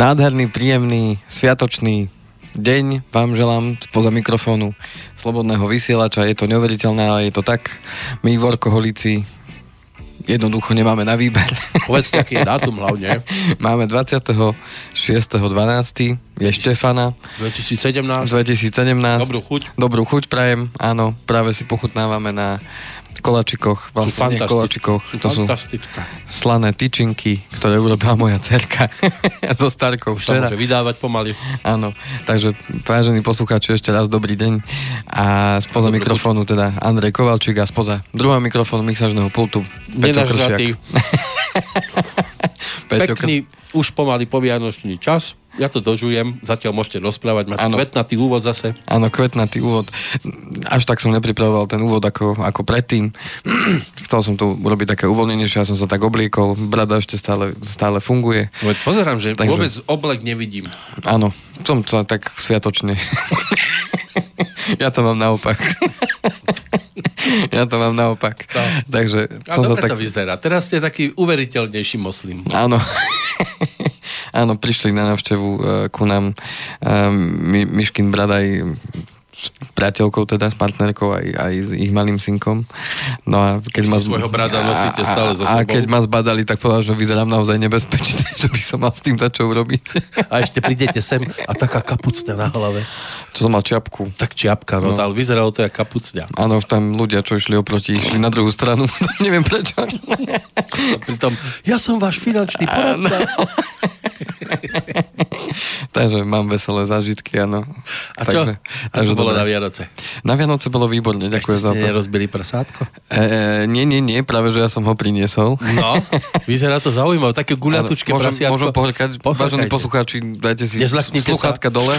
Nádherný, príjemný, sviatočný deň vám želám spoza mikrofónu Slobodného vysielača. Je to neuveriteľné, ale je to tak. My, Vorkoholici, jednoducho nemáme na výber. Povedz, aký je dátum hlavne. Máme 26.12. Je Štefana. 2017. 2017. Dobrú chuť. Dobrú chuť prajem, áno. Práve si pochutnávame na kolačikoch, vlastne nie kolačikoch, to sú slané tyčinky, ktoré urobila moja cerka so Starkou Už včera. môže vydávať pomaly. Áno, takže vážení poslucháči, ešte raz dobrý deň. A spoza Dobrý mikrofónu teda Andrej Kovalčík a spoza druhého mikrofónu mixažného pultu Peťo Kršiak. Pekný, už pomaly povianočný čas ja to dožujem, zatiaľ môžete rozprávať, máte ano. kvetnatý úvod zase. Áno, kvetnatý úvod. Až tak som nepripravoval ten úvod ako, ako predtým. Chcel som tu urobiť také uvoľnenejšie, ja som sa tak obliekol, brada ešte stále, stále funguje. Veď pozerám, že Takže... vôbec oblek nevidím. Áno, som sa tak sviatočne. ja to mám naopak. ja to mám naopak. No. Takže som sa tak... to vyzerá. Teraz ste taký uveriteľnejší moslim. Áno. Áno, prišli na návštevu uh, ku nám. My, Miškin Bradaj priateľkou teda, s partnerkou aj, aj s ich malým synkom. No a keď ma... svojho brada nosíte stále so. A keď ma zbadali, tak povedal, že vyzerám naozaj nebezpečne, že by som mal s tým čo urobiť. A ešte prídete sem a taká kapucňa na hlave. Čo som mal čiapku. Tak čiapka, no, no. ale vyzeralo to ako kapucňa. Áno, tam ľudia, čo išli oproti, išli na druhú stranu. Neviem prečo. A pritom, ja som váš finančný poradca. takže mám veselé zážitky, áno. A čo? Takže, takže bolo na Vianoce? Na Vianoce bolo výborne, ďakujem za to. nerozbili prasátko? E, nie, nie, nie, práve, že ja som ho priniesol. No, vyzerá to zaujímavé, také guľatučké prasiatko. Môžem pohrkať, vážení poslucháči, dajte si sluchátka dole.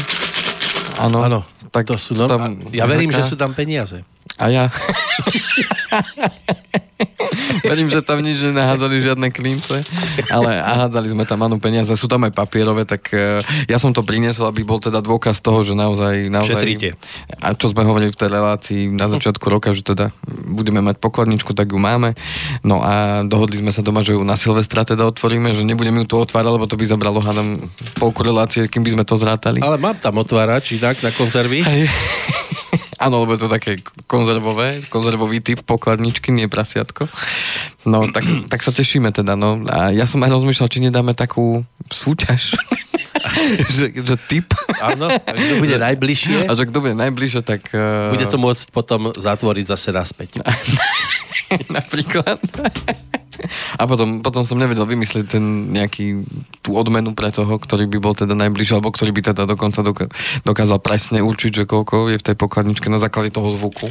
Áno. Tak to sú tam, ja verím, že sú tam peniaze. A ja. Verím, že tam nič nenahádzali žiadne klince, ale hádzali sme tam áno peniaze, sú tam aj papierové, tak uh, ja som to priniesol, aby bol teda dôkaz toho, že naozaj... naozaj Šetríte. A čo sme hovorili v tej relácii na začiatku roka, že teda budeme mať pokladničku, tak ju máme. No a dohodli sme sa doma, že ju na Silvestra teda otvoríme, že nebudeme ju tu otvárať, lebo to by zabralo hádam polku relácie, kým by sme to zrátali. Ale mám tam otvárač inak na konzervy. Hej. Áno, lebo je to také konzervové, konzervový typ pokladničky, nie prasiatko. No, tak, tak sa tešíme teda, no. A ja som aj rozmýšľal, či nedáme takú súťaž. že, že typ. Áno, kto bude najbližšie. A že kto bude najbližšie, tak... Uh... Bude to môcť potom zatvoriť zase naspäť. Napríklad. A potom, potom som nevedel vymyslieť ten nejaký, tú odmenu pre toho, ktorý by bol teda najbližší, alebo ktorý by teda dokonca dokázal presne určiť, že koľko je v tej pokladničke na základe toho zvuku.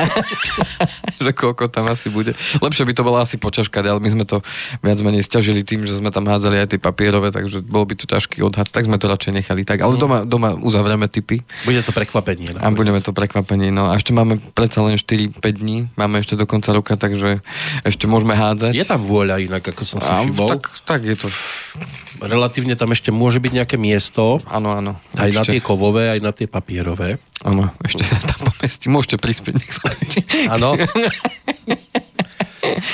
že koľko tam asi bude. Lepšie by to bolo asi počaškať, ale my sme to viac menej stiažili tým, že sme tam hádzali aj tie papierové, takže bol by to ťažký odhad, tak sme to radšej nechali tak. Ale mhm. doma, doma uzavrieme typy. Bude to prekvapenie. A budeme to prekvapenie. No a ešte máme predsa len 4-5 dní, máme ešte do konca roka, takže ešte môžeme môžeme hádzať. Je tam vôľa inak, ako som si všimol. Tak, tak je to... Relatívne tam ešte môže byť nejaké miesto. Áno, áno. Aj ešte. na tie kovové, aj na tie papierové. Áno, ešte sa tam pomestí. Môžete prispieť, Áno.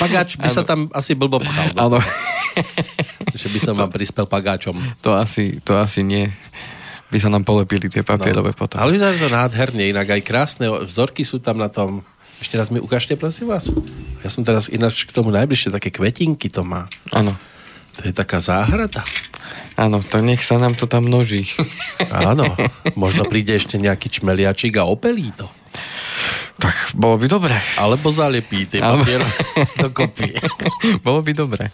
Pagáč by ano. sa tam asi blbo pchal. Áno. Že by som to, vám prispel pagáčom. To asi, to asi nie by sa nám polepili tie papierové no. potom. Ale vyzerá to nádherne, inak aj krásne vzorky sú tam na tom. Ešte raz mi ukážte, prosím vás. Ja som teraz ináč k tomu najbližšie, také kvetinky to má. Áno. To je taká záhrada. Áno, to nech sa nám to tam množí. Áno, možno príde ešte nejaký čmeliačik a opelí to. Tak bolo by dobre. Alebo zalepí tie papier do kopy. bolo by dobre.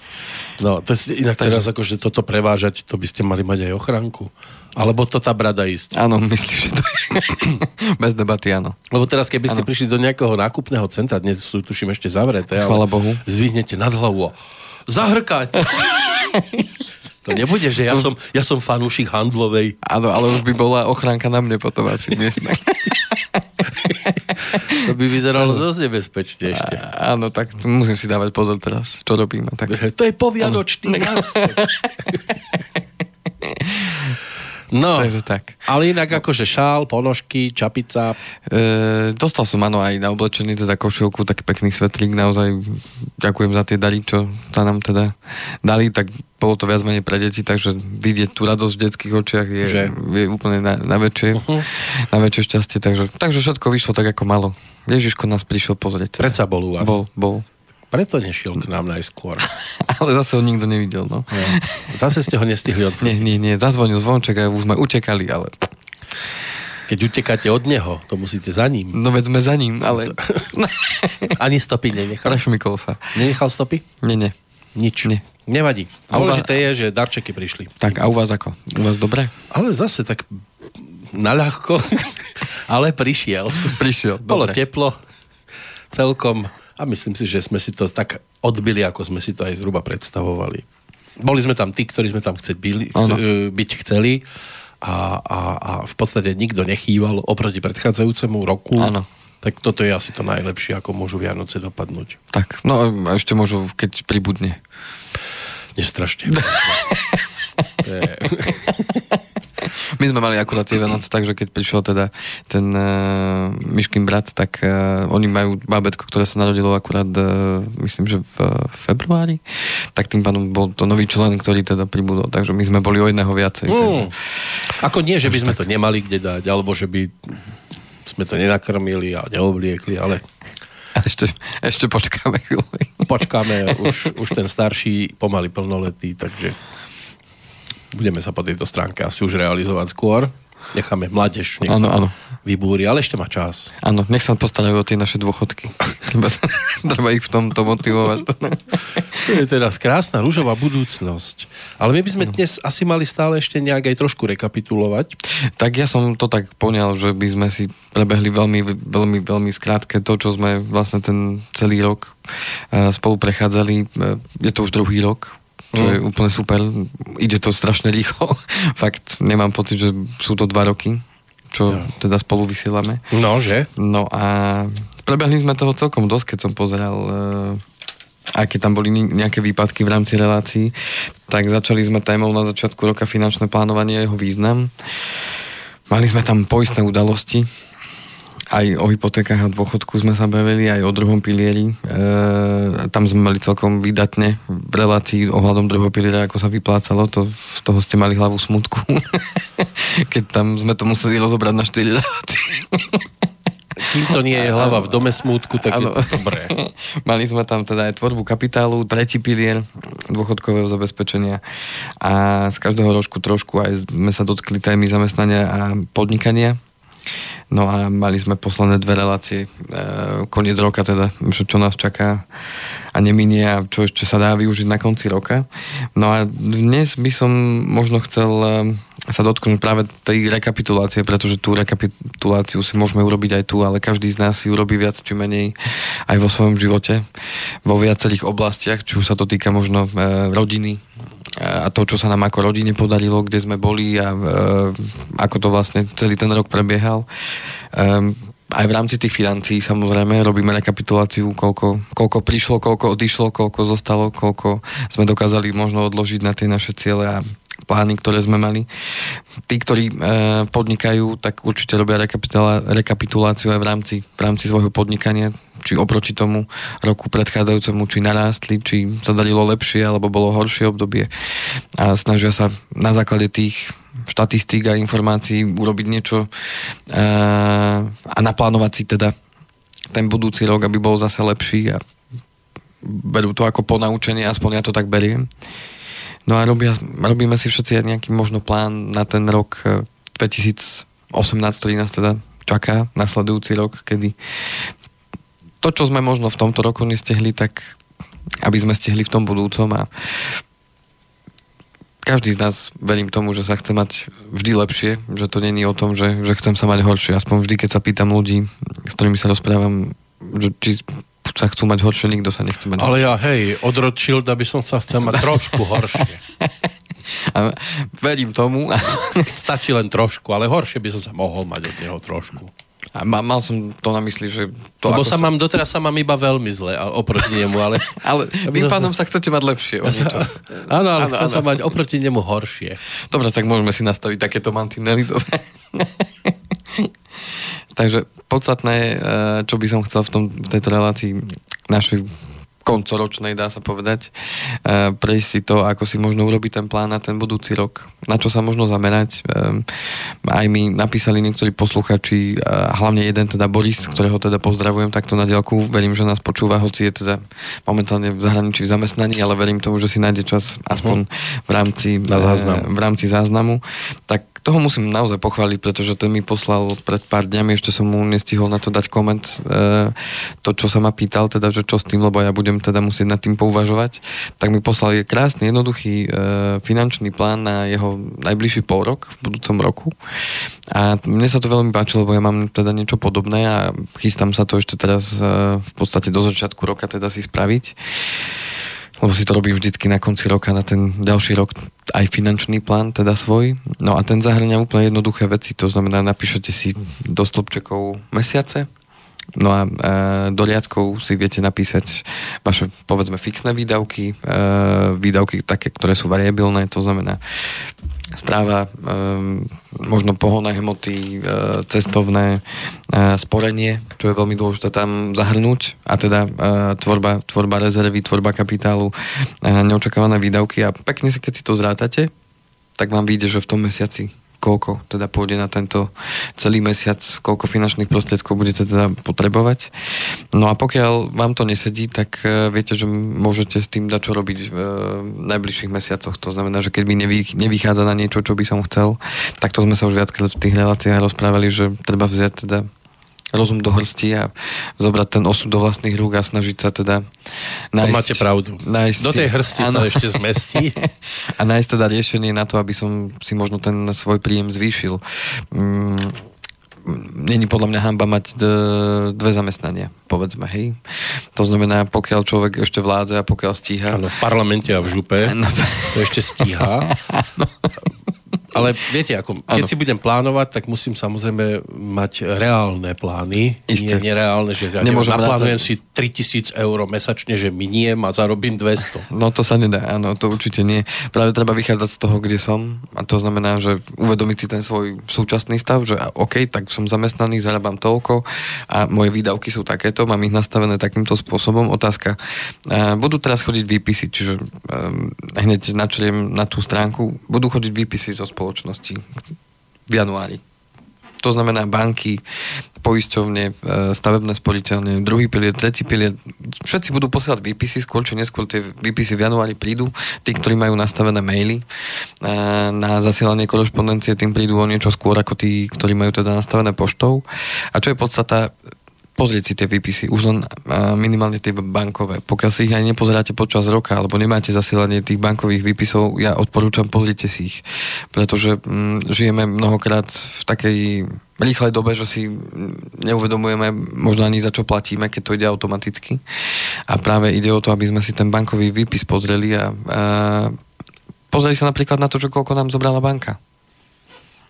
No, to je inak Takže... teraz akože toto prevážať, to by ste mali mať aj ochránku. Alebo to tá brada ísť. Áno, myslím, že to je bez debaty, áno. Lebo teraz, keby ste ano. prišli do nejakého nákupného centra, dnes sú tuším ešte zavreté, Chvala Bohu. zvihnete nad hlavu zahrkať. To nebude, že ja, som, ja som fanúšik handlovej. Áno, ale už by bola ochránka na mne potom asi miestna. to by vyzeralo dosť nebezpečne ešte. Áno, tak musím si dávať pozor teraz, čo robíme. Tak. To je povianočný. No, Takže tak. ale inak akože šál, ponožky, čapica. E, dostal som áno aj na oblečenie teda košielku, taký pekný svetlík, naozaj ďakujem za tie dary, čo sa nám teda dali, tak bolo to viac menej pre deti, takže vidieť tú radosť v detských očiach je, Že? je úplne na, na, väčšie, Uh-huh. na väčšie šťastie, takže, takže všetko vyšlo tak, ako malo. Ježiško nás prišiel pozrieť. Predsa bol u vás. Bol, bol. Preto nešiel k nám najskôr. Ale zase ho nikto nevidel, no. No. Zase ste ho nestihli Nie, odfotiť. nie, nie, zazvonil zvonček a už sme utekali, ale Keď utekáte od neho, to musíte za ním. no veď sme za ním, ale Ani stopy nenechal. prešmykol sa. Nenechal stopy? Nie, nie. Nič. Nie. Nevadí. A vás- Dôležité je, že darčeky prišli. Tak a u vás ako? U vás dobre? Ale zase tak naľahko, ale prišiel. Prišiel, Bolo dobre. teplo celkom a myslím si, že sme si to tak odbili, ako sme si to aj zhruba predstavovali. Boli sme tam tí, ktorí sme tam chcieť byli, chce, byť chceli a, a, a v podstate nikto nechýval oproti predchádzajúcemu roku. Áno. Tak toto je asi to najlepšie, ako môžu Vianoce dopadnúť. Tak, no a ešte môžu, keď pribudne. Nestrašte. My sme mali akurát tie Vianoce tak, že keď prišiel teda ten uh, Myškin brat, tak uh, oni majú bábetko, ktoré sa narodilo akurát, uh, myslím, že v uh, februári, tak tým pádom bol to nový člen, ktorý teda pribudol, takže my sme boli o jedného viacej. Mm. Takže, Ako nie, že by sme to nemali kde dať, alebo že by sme to nenakrmili a neobliekli, ale a ešte, ešte počkáme chvíľu. počkáme, už, už ten starší pomaly plnoletý, takže budeme sa po tejto stránke asi už realizovať skôr. Necháme mládež, nech Áno, sa áno. vybúri, ale ešte má čas. Áno, nech sa postarajú o tie naše dôchodky. Treba, treba ich v tomto motivovať. To je teraz krásna rúžová budúcnosť. Ale my by sme dnes asi mali stále ešte nejak aj trošku rekapitulovať. Tak ja som to tak poňal, že by sme si prebehli veľmi, veľmi, veľmi skrátke to, čo sme vlastne ten celý rok eh, spolu prechádzali. Eh, Je to už druhý rok, čo je úplne super. Ide to strašne rýchlo. Fakt, nemám pocit, že sú to dva roky, čo teda spolu vysielame. No, že? No a prebehli sme toho celkom dosť, keď som pozeral eh, aké tam boli nejaké výpadky v rámci relácií, tak začali sme témou na začiatku roka finančné plánovanie a jeho význam. Mali sme tam poistné udalosti, aj o hypotékach a dôchodku sme sa bavili, aj o druhom pilieri. E, tam sme mali celkom vydatne v relácii ohľadom druhého piliera, ako sa vyplácalo. To, z toho ste mali hlavu smutku. Keď tam sme to museli rozobrať na 4 relácie. Kým to nie je hlava v dome smútku, tak Áno. je to dobré. Mali sme tam teda aj tvorbu kapitálu, tretí pilier dôchodkového zabezpečenia a z každého rožku trošku aj sme sa dotkli témy zamestnania a podnikania. No a mali sme posledné dve relácie, e, koniec roka teda, že čo nás čaká a neminie a čo ešte sa dá využiť na konci roka. No a dnes by som možno chcel e, sa dotknúť práve tej rekapitulácie, pretože tú rekapituláciu si môžeme urobiť aj tu, ale každý z nás si urobí viac či menej aj vo svojom živote, vo viacerých oblastiach, či už sa to týka možno e, rodiny, a to, čo sa nám ako rodine podarilo, kde sme boli a e, ako to vlastne celý ten rok prebiehal. Um, aj v rámci tých financií samozrejme robíme rekapituláciu, koľko, koľko prišlo, koľko odišlo, koľko zostalo, koľko sme dokázali možno odložiť na tie naše ciele a plány, ktoré sme mali. Tí, ktorí e, podnikajú, tak určite robia rekapituláciu aj v rámci, v rámci svojho podnikania, či oproti tomu roku predchádzajúcemu, či narástli, či sa darilo lepšie, alebo bolo horšie obdobie. A snažia sa na základe tých štatistík a informácií urobiť niečo e, a naplánovať si teda ten budúci rok, aby bol zase lepší a berú to ako ponaučenie, aspoň ja to tak beriem. No a robia, robíme si všetci nejaký možno plán na ten rok e, 2018, ktorý nás teda čaká, nasledujúci rok, kedy to, čo sme možno v tomto roku nestihli, tak aby sme stihli v tom budúcom a každý z nás, verím tomu, že sa chce mať vždy lepšie, že to není o tom, že, že chcem sa mať horšie. Aspoň vždy, keď sa pýtam ľudí, s ktorými sa rozprávam, že či sa chcú mať horšie, nikto sa nechce mať Ale horšie. ja, hej, od Rothschilda by som sa chcel mať trošku horšie. A verím tomu. Stačí len trošku, ale horšie by som sa mohol mať od neho trošku. A ma, mal som to na mysli, že... To Lebo sa mám, doteraz sa mám iba veľmi zle oproti nemu, ale... ale tým pádom sa chcete mať lepšie. O niečo. áno, ale chcem sa mať oproti nemu horšie. Dobre, tak môžeme si nastaviť takéto mantinely. Takže podstatné, eh, čo by som chcel v, tom, v tejto relácii našej koncoročnej, dá sa povedať, e, prejsť si to, ako si možno urobiť ten plán na ten budúci rok, na čo sa možno zamerať. E, aj mi napísali niektorí posluchači, hlavne jeden teda Boris, ktorého teda pozdravujem takto na dielku, verím, že nás počúva, hoci je teda momentálne v zahraničí v zamestnaní, ale verím tomu, že si nájde čas aspoň v rámci, na záznam. v rámci záznamu. Tak toho musím naozaj pochváliť, pretože ten mi poslal pred pár dňami, ešte som mu nestihol na to dať koment, e, to, čo sa ma pýtal, teda, že čo s tým, lebo ja budem teda musieť nad tým pouvažovať, tak mi poslal je krásny, jednoduchý e, finančný plán na jeho najbližší pol rok v budúcom roku. A mne sa to veľmi páčilo, lebo ja mám teda niečo podobné a chystám sa to ešte teraz e, v podstate do začiatku roka teda si spraviť lebo si to robím vždycky na konci roka, na ten ďalší rok aj finančný plán, teda svoj. No a ten zahrňa úplne jednoduché veci, to znamená, napíšete si do stĺpčekov mesiace, No a e, do riadkov si viete napísať vaše, povedzme, fixné výdavky, e, výdavky také, ktoré sú variabilné, to znamená stráva, e, možno pohonné hmoty, e, cestovné, e, sporenie, čo je veľmi dôležité tam zahrnúť a teda e, tvorba, tvorba rezervy, tvorba kapitálu, e, neočakávané výdavky. A pekne si, keď si to zrátate, tak vám vyjde, že v tom mesiaci koľko teda pôjde na tento celý mesiac, koľko finančných prostriedkov budete teda potrebovať. No a pokiaľ vám to nesedí, tak uh, viete, že môžete s tým dať čo robiť v uh, najbližších mesiacoch. To znamená, že keď mi nevy, nevychádza na niečo, čo by som chcel, tak to sme sa už viackrát v tých reláciách rozprávali, že treba vziať teda rozum do hrsti a zobrať ten osud do vlastných rúk a snažiť sa teda nájsť... To máte pravdu. Nájsť, do tej hrsti áno. sa ešte zmestí. a nájsť teda riešenie na to, aby som si možno ten svoj príjem zvýšil. Mm, není podľa mňa hamba mať dve zamestnania, povedzme, hej. To znamená, pokiaľ človek ešte vládze a pokiaľ stíha... Áno, v parlamente a v župe no. to ešte stíha. no. Ale viete, ako, keď ano. si budem plánovať, tak musím samozrejme mať reálne plány. Isté. Nie nereálne, že ja Nemôžem naplánujem si 3000 eur mesačne, že miniem a zarobím 200. No to sa nedá, áno, to určite nie. Práve treba vychádzať z toho, kde som a to znamená, že uvedomiť si ten svoj súčasný stav, že OK, tak som zamestnaný, zarábam toľko a moje výdavky sú takéto, mám ich nastavené takýmto spôsobom. Otázka, budú teraz chodiť výpisy, čiže um, hneď načriem na tú stránku, budú chodiť výpisy zo spoločnosti v januári. To znamená banky, poisťovne, e, stavebné sporiteľne, druhý pilier, tretí pilier. Všetci budú posielať výpisy, skôr či neskôr tie výpisy v januári prídu. Tí, ktorí majú nastavené maily e, na zasielanie korešpondencie, tým prídu o niečo skôr ako tí, ktorí majú teda nastavené poštou. A čo je podstata, pozrieť si tie výpisy, už len minimálne tie bankové. Pokiaľ si ich aj nepozeráte počas roka, alebo nemáte zasielanie tých bankových výpisov, ja odporúčam, pozrite si ich. Pretože mm, žijeme mnohokrát v takej rýchlej dobe, že si neuvedomujeme možno ani za čo platíme, keď to ide automaticky. A práve ide o to, aby sme si ten bankový výpis pozreli a, a pozreli sa napríklad na to, že koľko nám zobrala banka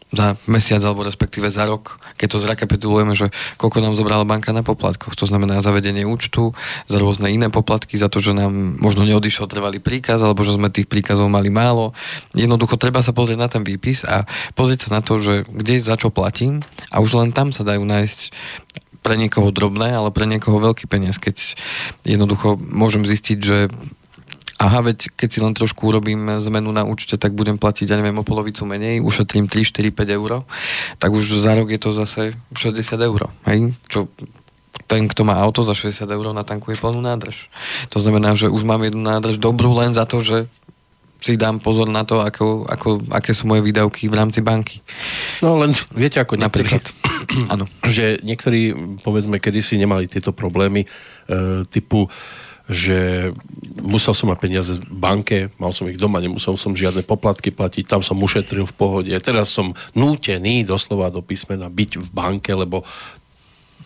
za mesiac alebo respektíve za rok, keď to zrekapitulujeme, že koľko nám zobrala banka na poplatkoch. To znamená zavedenie účtu, za rôzne iné poplatky, za to, že nám možno neodišiel trvalý príkaz, alebo že sme tých príkazov mali málo. Jednoducho treba sa pozrieť na ten výpis a pozrieť sa na to, že kde za čo platím a už len tam sa dajú nájsť pre niekoho drobné, ale pre niekoho veľký peniaz, keď jednoducho môžem zistiť, že aha, veď keď si len trošku urobím zmenu na účte, tak budem platiť, ja neviem, o polovicu menej, ušetrím 3, 4, 5 eur, tak už za rok je to zase 60 eur, hej? Čo ten, kto má auto za 60 eur, natankuje plnú nádrž. To znamená, že už mám jednu nádrž dobrú len za to, že si dám pozor na to, ako, ako, aké sú moje výdavky v rámci banky. No len viete, ako napríklad, áno. že niektorí, povedzme, kedysi nemali tieto problémy e, typu že musel som mať peniaze v banke, mal som ich doma, nemusel som žiadne poplatky platiť, tam som ušetril v pohode. Teraz som nútený doslova do písmena byť v banke, lebo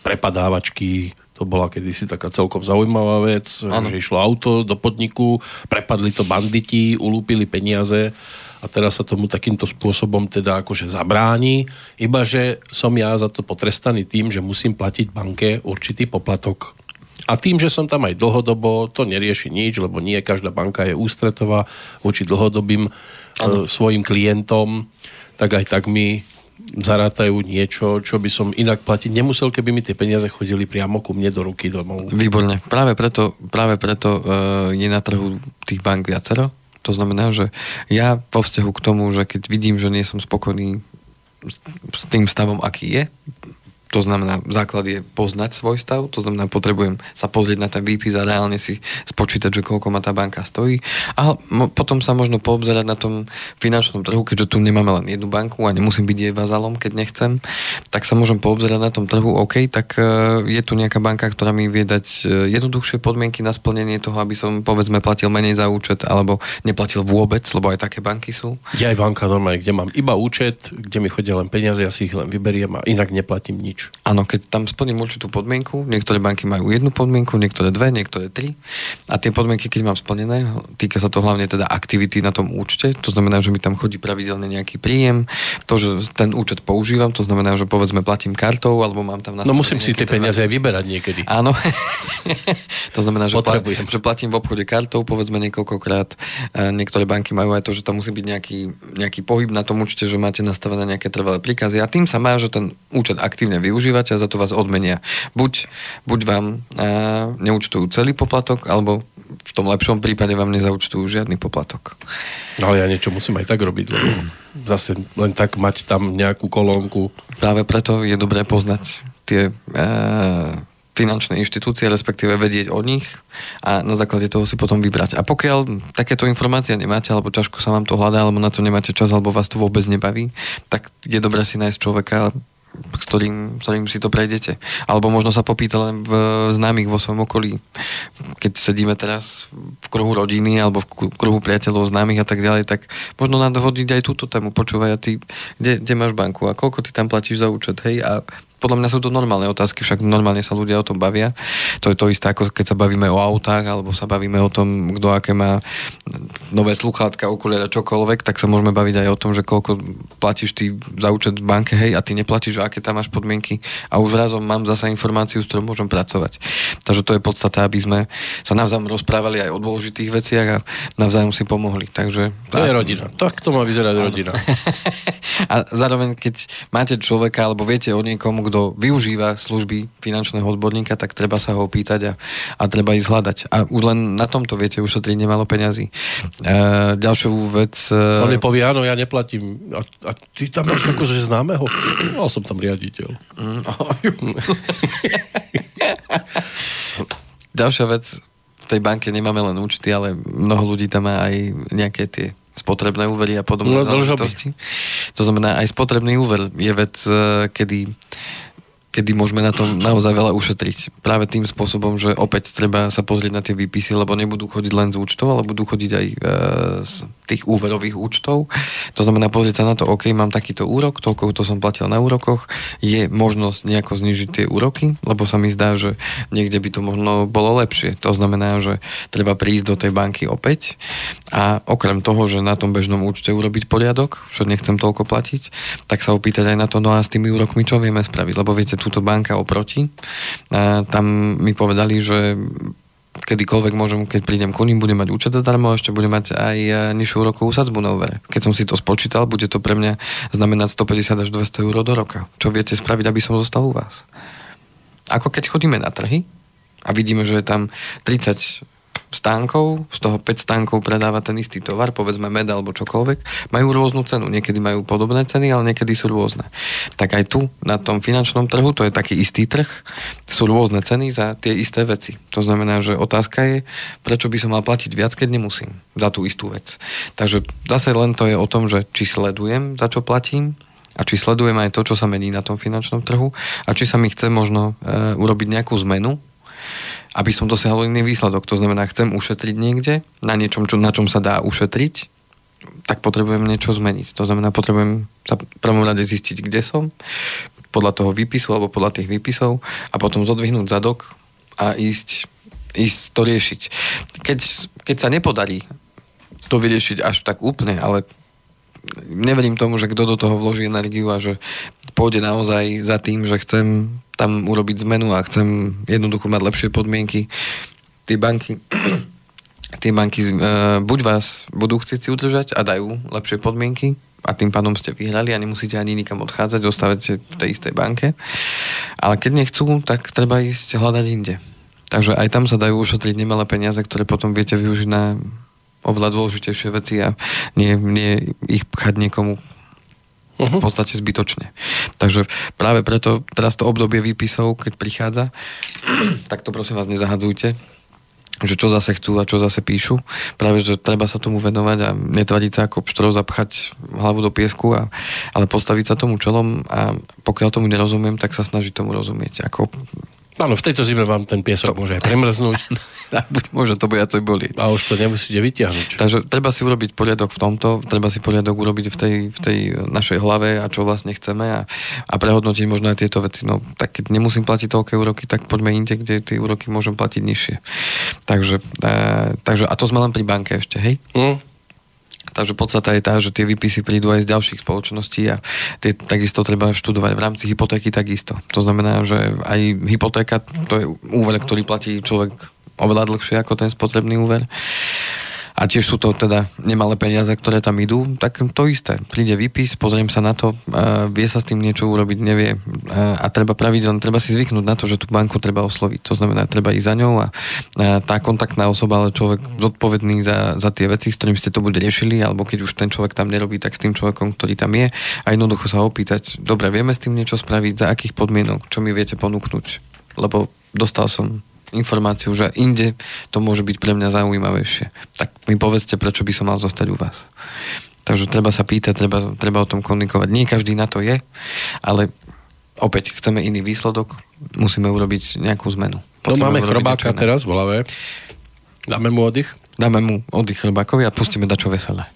prepadávačky, to bola kedysi taká celkom zaujímavá vec, ano. že išlo auto do podniku, prepadli to banditi, ulúpili peniaze a teraz sa tomu takýmto spôsobom teda akože zabráni, iba že som ja za to potrestaný tým, že musím platiť banke určitý poplatok. A tým, že som tam aj dlhodobo, to nerieši nič, lebo nie každá banka je ústretová voči dlhodobým e, svojim klientom, tak aj tak mi zarátajú niečo, čo by som inak platiť nemusel, keby mi tie peniaze chodili priamo ku mne do ruky domov. Výborne. Práve preto, práve preto uh, je na trhu tých bank viacero. To znamená, že ja vo vzťahu k tomu, že keď vidím, že nie som spokojný s tým stavom, aký je, to znamená, základ je poznať svoj stav, to znamená, potrebujem sa pozrieť na ten výpis a reálne si spočítať, že koľko ma tá banka stojí. A potom sa možno poobzerať na tom finančnom trhu, keďže tu nemáme len jednu banku a nemusím byť jej vazalom, keď nechcem, tak sa môžem poobzerať na tom trhu, OK, tak e, je tu nejaká banka, ktorá mi vie dať e, jednoduchšie podmienky na splnenie toho, aby som povedzme platil menej za účet, alebo neplatil vôbec, lebo aj také banky sú. Ja aj banka normálne, kde mám iba účet, kde mi chodia len peniaze, ja si ich len vyberiem a inak neplatím nič. Áno, keď tam splním určitú podmienku, niektoré banky majú jednu podmienku, niektoré dve, niektoré tri. A tie podmienky, keď mám splnené, týka sa to hlavne teda aktivity na tom účte, to znamená, že mi tam chodí pravidelne nejaký príjem, to, že ten účet používam, to znamená, že povedzme platím kartou, alebo mám tam No musím si tie peniaze aj vyberať niekedy. Áno. to znamená, že, pla, že platím v obchode kartou, povedzme niekoľkokrát. E, niektoré banky majú aj to, že tam musí byť nejaký, nejaký pohyb na tom účte, že máte nastavené nejaké trvalé príkazy a tým sa má, že ten účet aktívne využíva využívate a za to vás odmenia. Buď, buď vám a, neúčtujú celý poplatok, alebo v tom lepšom prípade vám nezaučtujú žiadny poplatok. No ale ja niečo musím aj tak robiť, lebo zase len tak mať tam nejakú kolónku. Práve preto je dobré poznať tie e, finančné inštitúcie, respektíve vedieť o nich a na základe toho si potom vybrať. A pokiaľ takéto informácie nemáte, alebo ťažko sa vám to hľadá, alebo na to nemáte čas, alebo vás to vôbec nebaví, tak je dobré si nájsť človeka, s ktorým, s ktorým si to prejdete. Alebo možno sa popýta len v známych vo svojom okolí. Keď sedíme teraz v kruhu rodiny alebo v kruhu priateľov, známych a tak ďalej, tak možno nadhodiť aj túto tému. Počúvaj, a ty, kde, kde máš banku a koľko ty tam platíš za účet, hej, a podľa mňa sú to normálne otázky, však normálne sa ľudia o tom bavia. To je to isté, ako keď sa bavíme o autách, alebo sa bavíme o tom, kto aké má nové sluchátka, okuliare, čokoľvek, tak sa môžeme baviť aj o tom, že koľko platíš ty za účet v banke, hej, a ty neplatíš, aké tam máš podmienky. A už razom mám zasa informáciu, s ktorou môžem pracovať. Takže to je podstata, aby sme sa navzájom rozprávali aj o dôležitých veciach a navzájom si pomohli. Takže, to je rodina. Tak to má vyzerať rodina. a zároveň, keď máte človeka, alebo viete o niekomu, kto využíva služby finančného odborníka, tak treba sa ho opýtať a, a treba ísť hľadať. A už len na tomto viete ušetriť nemalo peňazí. E, ďalšiu vec... E... On mi povie, áno, ja neplatím. A, a ty tam máš akože známeho? Mal som tam riaditeľ. Mm, Ďalšia vec, v tej banke nemáme len účty, ale mnoho ľudí tam má aj nejaké tie spotrebné úvery a podobné no, záležitosti. To znamená, aj spotrebný úver je vec, e, kedy kedy môžeme na tom naozaj veľa ušetriť. Práve tým spôsobom, že opäť treba sa pozrieť na tie výpisy, lebo nebudú chodiť len z účtov, ale budú chodiť aj e, z tých úverových účtov. To znamená pozrieť sa na to, OK, mám takýto úrok, toľko to som platil na úrokoch, je možnosť nejako znižiť tie úroky, lebo sa mi zdá, že niekde by to možno bolo lepšie. To znamená, že treba prísť do tej banky opäť a okrem toho, že na tom bežnom účte urobiť poriadok, že nechcem toľko platiť, tak sa opýtať aj na to, no a s tými úrokmi čo vieme spraviť, lebo viete, túto banka oproti. A tam mi povedali, že kedykoľvek môžem, keď prídem ku ním, budem mať účet zadarmo a ešte budem mať aj e, nižšiu úrokovú sadzbu na úvere. Keď som si to spočítal, bude to pre mňa znamenať 150 až 200 eur do roka. Čo viete spraviť, aby som zostal u vás? Ako keď chodíme na trhy a vidíme, že je tam 30 stánkov, z toho 5 stánkov predáva ten istý tovar, povedzme med alebo čokoľvek, majú rôznu cenu. Niekedy majú podobné ceny, ale niekedy sú rôzne. Tak aj tu, na tom finančnom trhu, to je taký istý trh, sú rôzne ceny za tie isté veci. To znamená, že otázka je, prečo by som mal platiť viac, keď nemusím za tú istú vec. Takže zase len to je o tom, že či sledujem, za čo platím, a či sledujem aj to, čo sa mení na tom finančnom trhu a či sa mi chce možno e, urobiť nejakú zmenu aby som dosiahol iný výsledok. To znamená, chcem ušetriť niekde, na niečom, čo, na čom sa dá ušetriť, tak potrebujem niečo zmeniť. To znamená, potrebujem sa prvom rade zistiť, kde som, podľa toho výpisu alebo podľa tých výpisov a potom zodvihnúť zadok a ísť, ísť to riešiť. Keď, keď sa nepodarí to vyriešiť až tak úplne, ale neverím tomu, že kto do toho vloží energiu a že pôjde naozaj za tým, že chcem tam urobiť zmenu a chcem jednoducho mať lepšie podmienky. Tie banky tie banky uh, buď vás budú chcieť si udržať a dajú lepšie podmienky a tým pádom ste vyhrali a nemusíte ani nikam odchádzať, ostávate v tej istej banke. Ale keď nechcú, tak treba ísť hľadať inde. Takže aj tam sa dajú ušetriť nemalé peniaze, ktoré potom viete využiť na oveľa dôležitejšie veci a nie, nie ich pchať niekomu uh-huh. v podstate zbytočne. Takže práve preto teraz to obdobie výpisov, keď prichádza, tak to prosím vás nezahadzujte, že čo zase chcú a čo zase píšu. Práve, že treba sa tomu venovať a netvadiť sa ako pštrov zapchať hlavu do piesku, a, ale postaviť sa tomu čelom a pokiaľ tomu nerozumiem, tak sa snažiť tomu rozumieť. Ako Áno, v tejto zime vám ten piesok to... môže aj premrznúť. môže to bojať bolieť. A už to nemusíte vyťahnuť. Takže treba si urobiť poriadok v tomto, treba si poriadok urobiť v tej, v tej našej hlave a čo vlastne chceme a, a prehodnotiť možno aj tieto veci. No tak keď nemusím platiť toľké úroky, tak poďme inde, kde tie úroky môžem platiť nižšie. Takže, e, takže a to sme len pri banke ešte, hej? Mm. Takže podstata je tá, že tie výpisy prídu aj z ďalších spoločností a tie takisto treba študovať v rámci hypotéky takisto. To znamená, že aj hypotéka, to je úver, ktorý platí človek oveľa dlhšie ako ten spotrebný úver a tiež sú to teda nemalé peniaze, ktoré tam idú, tak to isté. Príde výpis, pozriem sa na to, vie sa s tým niečo urobiť, nevie. A treba pravidelne, treba si zvyknúť na to, že tú banku treba osloviť. To znamená, treba ísť za ňou a tá kontaktná osoba, ale človek zodpovedný za, za tie veci, s ktorým ste to bude riešili, alebo keď už ten človek tam nerobí, tak s tým človekom, ktorý tam je. A jednoducho sa opýtať, dobre, vieme s tým niečo spraviť, za akých podmienok, čo mi viete ponúknuť, lebo dostal som informáciu, že inde to môže byť pre mňa zaujímavejšie. Tak mi povedzte, prečo by som mal zostať u vás. Takže treba sa pýtať, treba, treba o tom komunikovať. Nie každý na to je, ale opäť chceme iný výsledok, musíme urobiť nejakú zmenu. No máme chrobáka teraz v hlave. Dáme mu oddych? Dáme mu oddych chrobákovi a pustíme dačo veselé.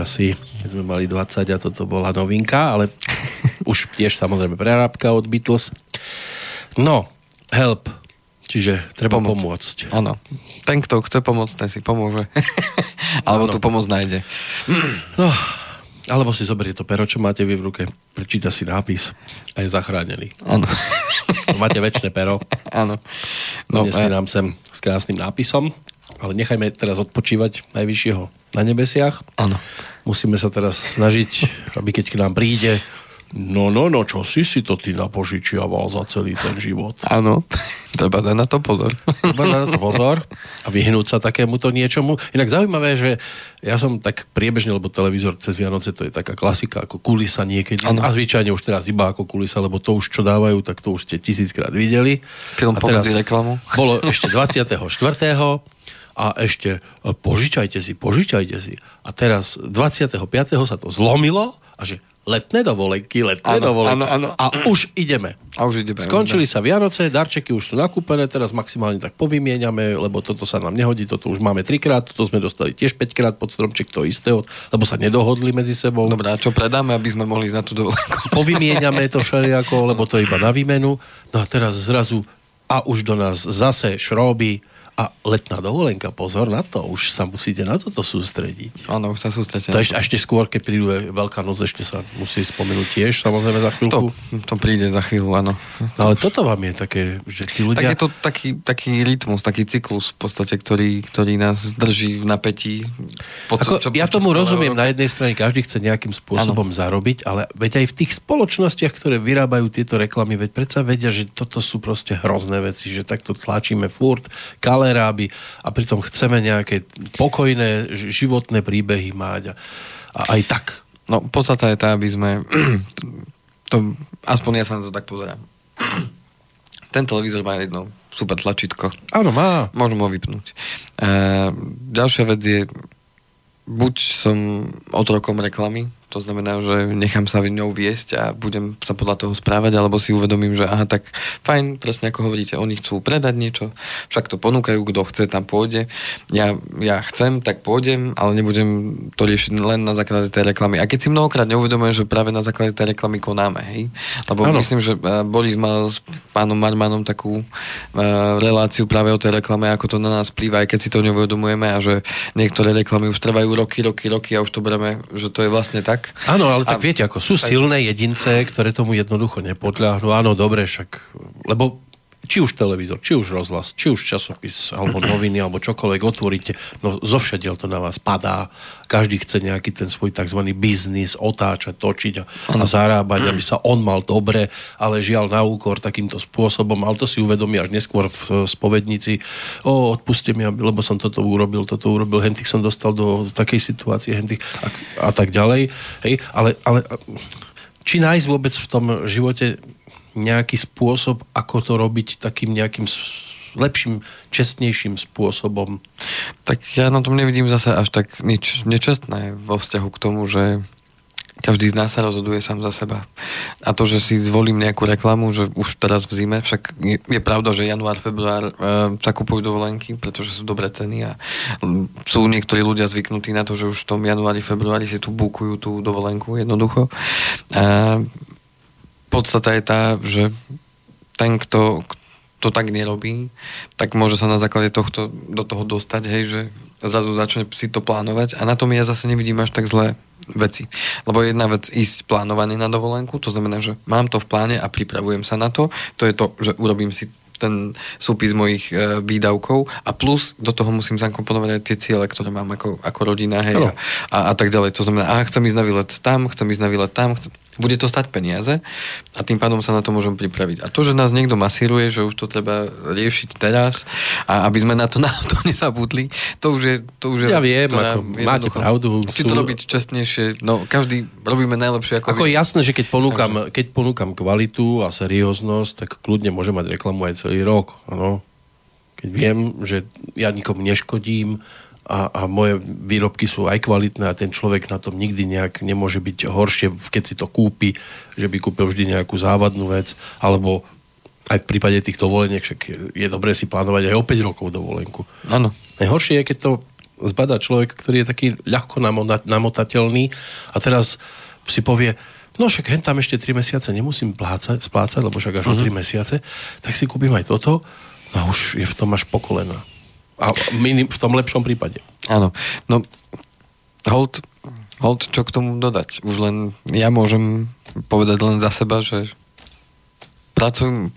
Časy, keď sme mali 20 a toto bola novinka, ale už tiež samozrejme prerábka od Beatles. No, help, čiže treba Pomoc. pomôcť. Áno. Ten, kto chce pomôcť, ten si pomôže. Alebo tu pomoc nájde. no, alebo si zoberie to pero, čo máte vy v ruke, prečíta si nápis a je zachránený. Áno. máte väčšie pero. Áno. No, si nám sem s krásnym nápisom. Ale nechajme teraz odpočívať najvyššieho na nebesiach. Áno. Musíme sa teraz snažiť, aby keď k nám príde, no, no, no, čo si si to ty napožičiaval za celý ten život. Áno, treba dať na to pozor. Treba na to pozor a vyhnúť sa takémuto niečomu. Inak zaujímavé, že ja som tak priebežne, lebo televízor cez Vianoce to je taká klasika, ako kulisa niekedy. Áno. A zvyčajne už teraz iba ako kulisa, lebo to už čo dávajú, tak to už ste tisíckrát videli. Film a teraz reklamu. Bolo ešte 24. a ešte e, požičajte si, požičajte si. A teraz 25. sa to zlomilo a že letné dovolenky, letné Áno, dovolenky. áno, áno. A už ideme. A už ideme. Skončili sa Vianoce, darčeky už sú nakúpené, teraz maximálne tak povymieňame, lebo toto sa nám nehodí, toto už máme trikrát, toto sme dostali tiež 5 krát pod stromček to istého, lebo sa nedohodli medzi sebou. Dobre, a čo predáme, aby sme mohli ísť na tú dovolenku? Povymieňame to všelijako, lebo to je iba na výmenu. No a teraz zrazu a už do nás zase šróby a letná dovolenka, pozor na to, už sa musíte na toto sústrediť. Áno, už sa sústredite. To ešte, ešte skôr, keď prídu Veľká noc, ešte sa musí spomenúť tiež, samozrejme za to, chvíľku. to príde za chvíľu, áno. No, ale toto vám je také, že tí Tak ľudia... je to taký, taký rytmus, taký cyklus v podstate, ktorý, ktorý nás drží v napätí. Po, Ako, čo- ja tomu rozumiem, roka. na jednej strane každý chce nejakým spôsobom ano. zarobiť, ale veď aj v tých spoločnostiach, ktoré vyrábajú tieto reklamy, veď predsa vedia, že toto sú proste hrozné veci, že takto tlačíme furt kaleráby a pritom chceme nejaké pokojné životné príbehy mať a, a aj tak. No, podstata je tá, aby sme... To, aspoň ja sa na to tak pozerám. Ten televízor má jedno super tlačítko. Áno, má. Môžem ho vypnúť. E, ďalšia vec je, buď som otrokom reklamy, to znamená, že nechám sa ňou viesť a budem sa podľa toho správať, alebo si uvedomím, že aha, tak fajn, presne ako hovoríte, oni chcú predať niečo, však to ponúkajú, kto chce, tam pôjde. Ja, ja chcem, tak pôjdem, ale nebudem to riešiť len na základe tej reklamy. A keď si mnohokrát neuvedomujem, že práve na základe tej reklamy konáme, hej? Lebo Áno. myslím, že eh, Boris mal s pánom Marmanom takú uh, reláciu práve o tej reklame, ako to na nás plýva, aj keď si to neuvedomujeme a že niektoré reklamy už trvajú roky, roky, roky a už to bereme, že to je vlastne tak. Áno, ale tak A- viete, ako sú tak- silné jedince, ktoré tomu jednoducho nepodľahnú. Áno, dobre, však, lebo či už televízor, či už rozhlas, či už časopis, alebo noviny, alebo čokoľvek otvoríte, no zo všadiaľ to na vás padá. Každý chce nejaký ten svoj tzv. biznis otáčať, točiť a, a zarábať, aby sa on mal dobre, ale žiaľ na úkor takýmto spôsobom, ale to si uvedomí až neskôr v spovednici. O, odpuste mi, lebo som toto urobil, toto urobil, hentých som dostal do takej situácie, hentých a, a tak ďalej. Hej, ale, ale či nájsť vôbec v tom živote nejaký spôsob, ako to robiť takým nejakým lepším, čestnejším spôsobom. Tak ja na tom nevidím zase až tak nič nečestné vo vzťahu k tomu, že každý z nás sa rozhoduje sám za seba. A to, že si zvolím nejakú reklamu, že už teraz v zime, však je, je pravda, že január, február e, kupujú dovolenky, pretože sú dobré ceny a sú niektorí ľudia zvyknutí na to, že už v tom januári, februári si tu búkujú tú dovolenku jednoducho. A podstata je tá, že ten, kto to tak nerobí, tak môže sa na základe tohto do toho dostať, hej, že zrazu začne si to plánovať a na tom ja zase nevidím až tak zlé veci. Lebo jedna vec ísť plánovanie na dovolenku, to znamená, že mám to v pláne a pripravujem sa na to, to je to, že urobím si ten súpis mojich e, výdavkov a plus do toho musím zakomponovať aj tie ciele, ktoré mám ako, ako rodina, hej, Áno. a, a, a tak ďalej. To znamená, aha, chcem ísť na výlet tam, chcem ísť na výlet tam, chcem... bude to stať peniaze a tým pádom sa na to môžem pripraviť. A to, že nás niekto masíruje, že už to treba riešiť teraz a aby sme na to náhodou nezabudli, to už je... To už je Ja vec, viem, ako máte pravdu, Či sú- to robiť čestnejšie, no každý robíme najlepšie ako, Ako vy. jasné, že keď ponúkam, keď ponúkam kvalitu a serióznosť, tak kľudne môžem mať reklamu aj celý rok. Ano. Keď viem, že ja nikomu neškodím a, a moje výrobky sú aj kvalitné a ten človek na tom nikdy nejak nemôže byť horšie, keď si to kúpi, že by kúpil vždy nejakú závadnú vec, alebo aj v prípade tých dovoleniek, však je dobré si plánovať aj o 5 rokov dovolenku. Áno. Najhoršie je, keď to zbadá človek, ktorý je taký ľahko namota- namotateľný a teraz si povie, no však hen tam ešte 3 mesiace nemusím plácať, splácať, lebo však až o 3 mesiace, tak si kúpim aj toto no a už je v tom až po kolena. A minim, v tom lepšom prípade. Áno. No, hold, hold, čo k tomu dodať? Už len ja môžem povedať len za seba, že pracujem,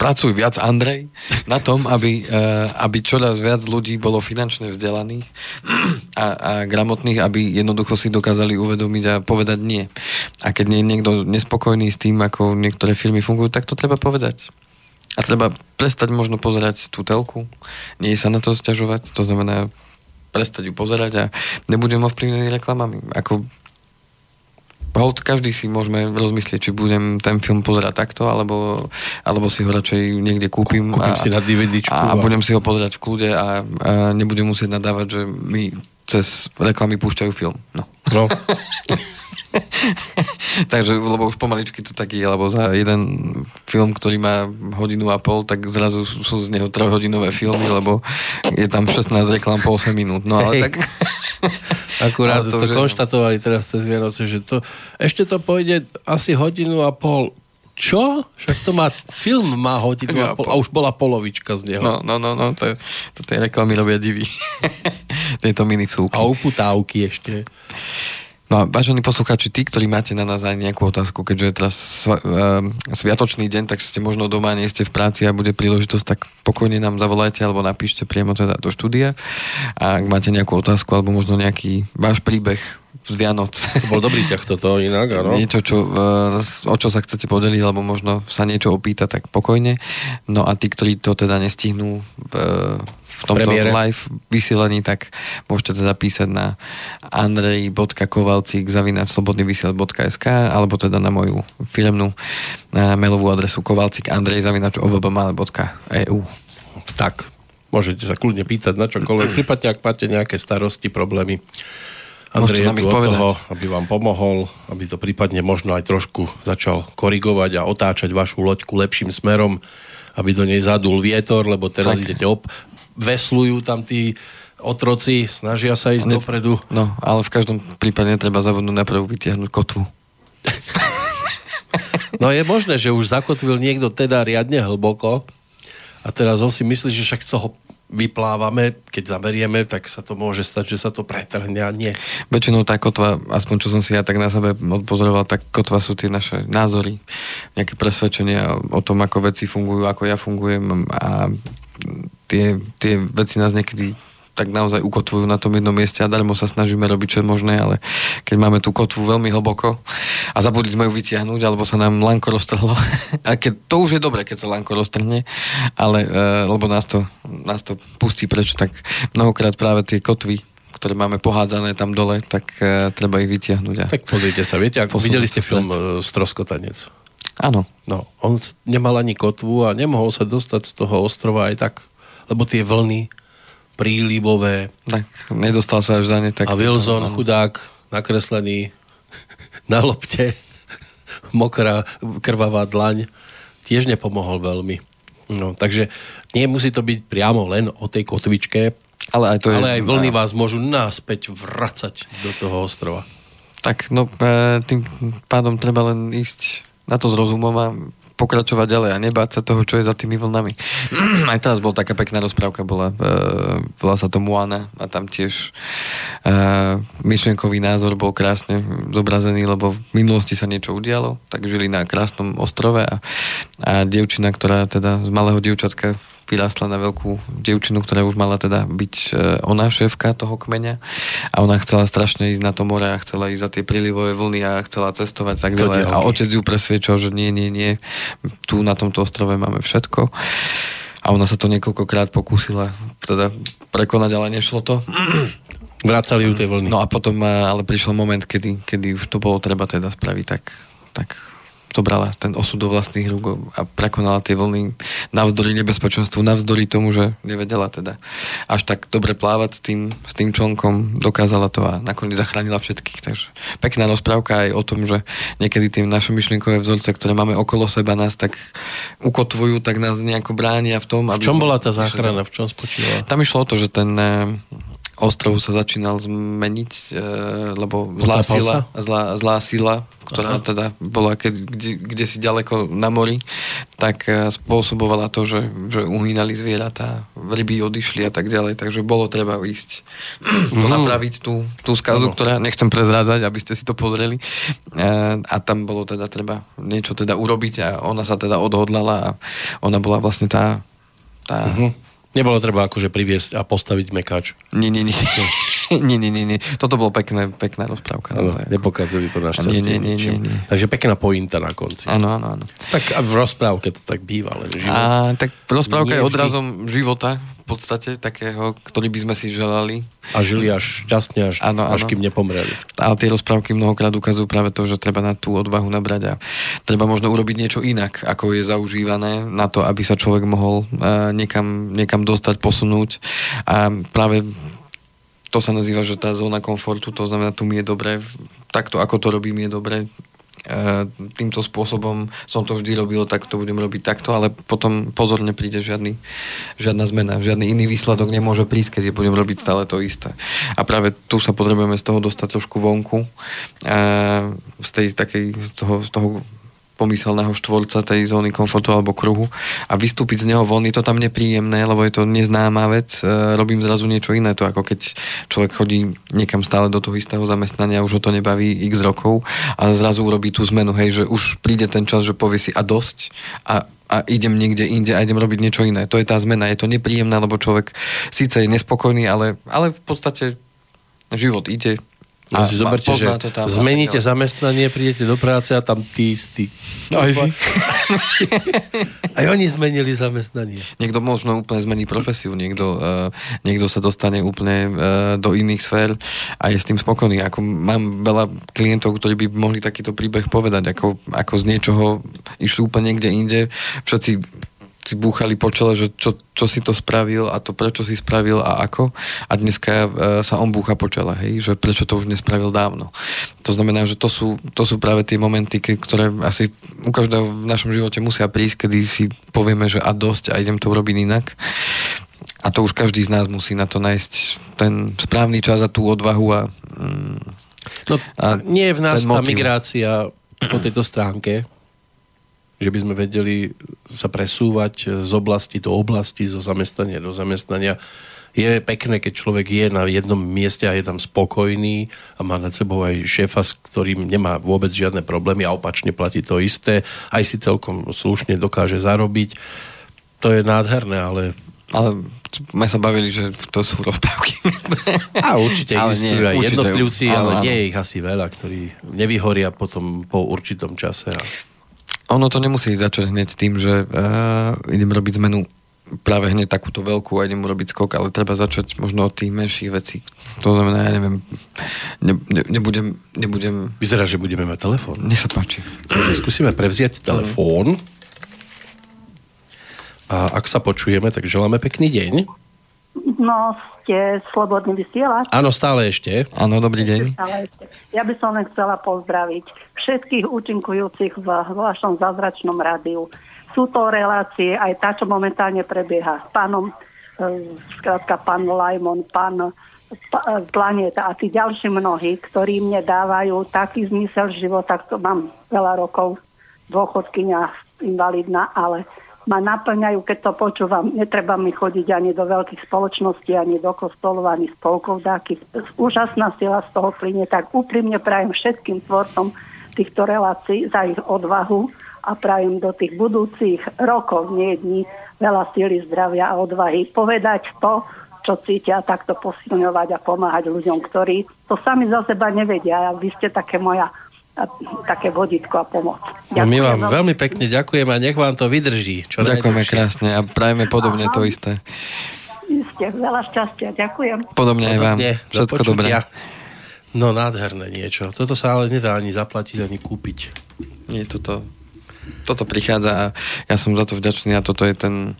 pracuj viac, Andrej, na tom, aby, uh, aby čoraz viac ľudí bolo finančne vzdelaných a, a gramotných, aby jednoducho si dokázali uvedomiť a povedať nie. A keď nie je niekto nespokojný s tým, ako niektoré firmy fungujú, tak to treba povedať. A treba prestať možno pozerať tú telku, nie sa na to sťažovať, to znamená prestať ju pozerať a nebudem ovplyvnený reklamami. Ako hold, každý si môžeme rozmyslieť, či budem ten film pozerať takto, alebo, alebo si ho radšej niekde kúpim. Kúpim a, si na DVDčku. A, a budem si ho pozerať v kľude a, a nebudem musieť nadávať, že mi cez reklamy púšťajú film. No. no. Takže, lebo už pomaličky to taký lebo za jeden film, ktorý má hodinu a pol, tak zrazu sú z neho trojhodinové filmy, lebo je tam 16 reklám po 8 minút. No ale Hej. tak... Akurát to, to že... konštatovali teraz cez Vianoce, že to ešte to pôjde asi hodinu a pol. Čo? Však to má, film má hodinu a pol a už bola polovička z neho. No, no, no, no to, to tie reklamy robia divy. Tieto mini vsúky. A uputávky ešte. No a vážení poslucháči, tí, ktorí máte na nás aj nejakú otázku, keďže je teraz uh, sviatočný deň, tak ste možno doma, nie ste v práci a bude príležitosť, tak pokojne nám zavolajte alebo napíšte priamo teda do štúdia. A ak máte nejakú otázku alebo možno nejaký váš príbeh z Vianoc. To bol dobrý ťah toto inak, áno. Niečo, čo, uh, o čo sa chcete podeliť, alebo možno sa niečo opýta, tak pokojne. No a tí, ktorí to teda nestihnú v, tomto Premiére. live vysielaní, tak môžete teda písať na andrej.kovalcik zavinač slobodnyvysiel.sk alebo teda na moju firmnú na mailovú adresu kovalcik andrej zavinač ovbmale.eu Tak, môžete sa kľudne pýtať na čokoľvek, prípadne ak máte nejaké starosti, problémy. Andrej je tu toho, aby vám pomohol, aby to prípadne možno aj trošku začal korigovať a otáčať vašu loďku lepším smerom, aby do nej zadul vietor, lebo teraz tak. idete op- veslujú tam tí otroci, snažia sa ísť ne, dopredu. No, ale v každom prípade netreba zavodnúť najprv vytiahnuť kotvu. no je možné, že už zakotvil niekto teda riadne hlboko a teraz on si myslí, že však z toho vyplávame, keď zaberieme, tak sa to môže stať, že sa to pretrhne a nie. Väčšinou tá kotva, aspoň čo som si ja tak na sebe odpozoroval, tak kotva sú tie naše názory, nejaké presvedčenia o tom, ako veci fungujú, ako ja fungujem a tie, tie veci nás niekedy tak naozaj ukotvujú na tom jednom mieste a darmo sa snažíme robiť čo je možné, ale keď máme tú kotvu veľmi hlboko a zabudli sme ju vytiahnuť, alebo sa nám lanko roztrhlo, a keď, to už je dobré, keď sa lanko roztrhne, ale, e, lebo nás to, nás to pustí preč, tak mnohokrát práve tie kotvy ktoré máme pohádzané tam dole, tak uh, treba ich vytiahnuť. A tak pozrite sa, viete, ako videli ste film uh, Stroskotanec? Áno. No, on nemal ani kotvu a nemohol sa dostať z toho ostrova aj tak lebo tie vlny prílivové. Tak, nedostal sa až za ne. Tak a Wilson, to, chudák, nakreslený na lopte, mokrá, krvavá dlaň, tiež nepomohol veľmi. No, takže nemusí to byť priamo len o tej kotvičke, ale aj, to je, ale aj vlny vás môžu náspäť vracať do toho ostrova. Tak, no e, tým pádom treba len ísť na to z rozumom a pokračovať ďalej a nebáť sa toho, čo je za tými vlnami. Aj teraz bola taká pekná rozprávka, bola, uh, sa to Moana a tam tiež uh, myšlenkový názor bol krásne zobrazený, lebo v minulosti sa niečo udialo, tak žili na krásnom ostrove a, a dievčina, ktorá teda z malého dievčatka vyrástla na veľkú dievčinu, ktorá už mala teda byť e, ona šéfka toho kmeňa a ona chcela strašne ísť na to more a chcela ísť za tie prílivové vlny a chcela cestovať tak ďalej. A otec ju presviečal, že nie, nie, nie, tu na tomto ostrove máme všetko. A ona sa to niekoľkokrát pokúsila teda prekonať, ale nešlo to. Vracali ju tie vlny. No a potom ale prišiel moment, kedy, kedy už to bolo treba teda spraviť tak, tak zobrala ten osud do vlastných rúk a prekonala tie vlny navzdory nebezpečenstvu, navzdory tomu, že nevedela teda až tak dobre plávať s tým, s tým člnkom, dokázala to a nakoniec zachránila všetkých. Takže pekná rozprávka aj o tom, že niekedy tie naše myšlienkové vzorce, ktoré máme okolo seba, nás tak ukotvujú, tak nás nejako bránia v tom. Aby v čom bola tá záchrana? V čom spočívala? Tam išlo o to, že ten ostrov sa začínal zmeniť, e, lebo zlá Potápal sila, sa? zlá, zlá sila, ktorá Aha. teda bola keď, kde, kde si ďaleko na mori, tak e, spôsobovala to, že, že uhýnali zvieratá, ryby odišli a tak ďalej, takže bolo treba ísť to Mhm. napraviť tú, tú skazu, Áno. ktorá, nechcem prezrádzať, aby ste si to pozreli, e, a tam bolo teda treba niečo teda urobiť a ona sa teda odhodlala a ona bola vlastne tá, tá Mhm. Nebolo treba akože priviesť a postaviť mekáč. nie, nie, nie. nie, nie, nie, nie. Toto bolo pekné, pekná rozprávka. Áno, naozaj. nepokazili to na šťastie Nie, nie, nie, nie. Takže pekná pointa na konci. Áno, áno, áno. Tak a v rozprávke to tak býva, len život. A tak rozprávka Nie je vždy. odrazom života v podstate takého, ktorý by sme si želali. A žili až šťastne, až, Áno, až áno. kým nepomreli. Ale tie rozprávky mnohokrát ukazujú práve to, že treba na tú odvahu nabrať a treba možno urobiť niečo inak, ako je zaužívané na to, aby sa človek mohol uh, niekam, niekam dostať, posunúť. A práve to sa nazýva, že tá zóna komfortu, to znamená, tu mi je dobre, takto ako to robím je dobre, E, týmto spôsobom som to vždy robil, tak to budem robiť takto, ale potom pozor, nepríde žiadny, žiadna zmena, žiadny iný výsledok nemôže prísť, keď budem robiť stále to isté. A práve tu sa potrebujeme z toho dostať trošku vonku, e, z tej takej, toho, z toho pomyselného štvorca tej zóny komfortu alebo kruhu a vystúpiť z neho von, je to tam nepríjemné, lebo je to neznáma vec, e, robím zrazu niečo iné, to ako keď človek chodí niekam stále do toho istého zamestnania, už ho to nebaví x rokov a zrazu urobí tú zmenu, hej, že už príde ten čas, že povie si a dosť a a idem niekde inde a idem robiť niečo iné. To je tá zmena. Je to nepríjemné, lebo človek síce je nespokojný, ale, ale v podstate život ide A si zoberte, že to tam zmeníte ďalej. zamestnanie, prídete do práce a tam tí istí. Aj vy. Aj oni zmenili zamestnanie. Niekto možno úplne zmení profesiu, niekto, uh, niekto sa dostane úplne uh, do iných sfér a je s tým spokojný. Ako mám veľa klientov, ktorí by mohli takýto príbeh povedať, ako, ako z niečoho išli úplne niekde inde. Všetci si búchali po čele, že čo, čo si to spravil a to prečo si spravil a ako. A dneska e, sa on búcha po čele, hej, že prečo to už nespravil dávno. To znamená, že to sú, to sú práve tie momenty, ktoré asi u každého v našom živote musia prísť, kedy si povieme, že a dosť a idem to urobiť inak. A to už každý z nás musí na to nájsť ten správny čas a tú odvahu a mm, No, A nie je v nás tá migrácia po tejto stránke, že by sme vedeli sa presúvať z oblasti do oblasti, zo zamestnania do zamestnania. Je pekné, keď človek je na jednom mieste a je tam spokojný a má nad sebou aj šéfa, s ktorým nemá vôbec žiadne problémy a opačne platí to isté, aj si celkom slušne dokáže zarobiť. To je nádherné, ale ale sme sa bavili, že to sú rozprávky. A určite existujú aj určite. jednotlivci, Áno, ale nie je ich asi veľa, ktorí nevyhoria potom po určitom čase. A... Ono to nemusí začať hneď tým, že uh, idem robiť zmenu práve hneď takúto veľkú a idem urobiť skok, ale treba začať možno od tých menších vecí. To znamená, ja neviem, ne, ne, nebudem, nebudem, Vyzerá, že budeme mať telefón. nech sa páči. Skúsime prevziať telefón. A ak sa počujeme, tak želáme pekný deň. No, ste slobodný vysielač. Áno, stále ešte. Áno, dobrý deň. Ale ešte. Ja by som len chcela pozdraviť všetkých účinkujúcich v vašom zázračnom rádiu. Sú to relácie, aj tá, čo momentálne prebieha s pánom, e, skrátka pán Lajmon, pán e, Planeta a tí ďalší mnohí, ktorí mne dávajú taký zmysel života, to mám veľa rokov, dôchodkynia, invalidná, ale ma naplňajú, keď to počúvam. Netreba mi chodiť ani do veľkých spoločností, ani do kostolov, ani spolkov dáky. Úžasná sila z toho plyne, tak úprimne prajem všetkým tvorcom týchto relácií za ich odvahu a prajem do tých budúcich rokov, nie dní, veľa síly, zdravia a odvahy povedať to, čo cítia, takto posilňovať a pomáhať ľuďom, ktorí to sami za seba nevedia. Vy ste také moja a, také vodítko a pomoc. No my vám veľmi pekne ďakujeme a nech vám to vydrží. Čo Ďakujeme najdlhšie. krásne a prajeme podobne Aha. to isté. Ste veľa šťastia. Ďakujem. Podobne aj vám. Podobne, Všetko dobré. No nádherné niečo. Toto sa ale nedá ani zaplatiť, ani kúpiť. Nie, toto, toto prichádza a ja som za to vďačný a toto je ten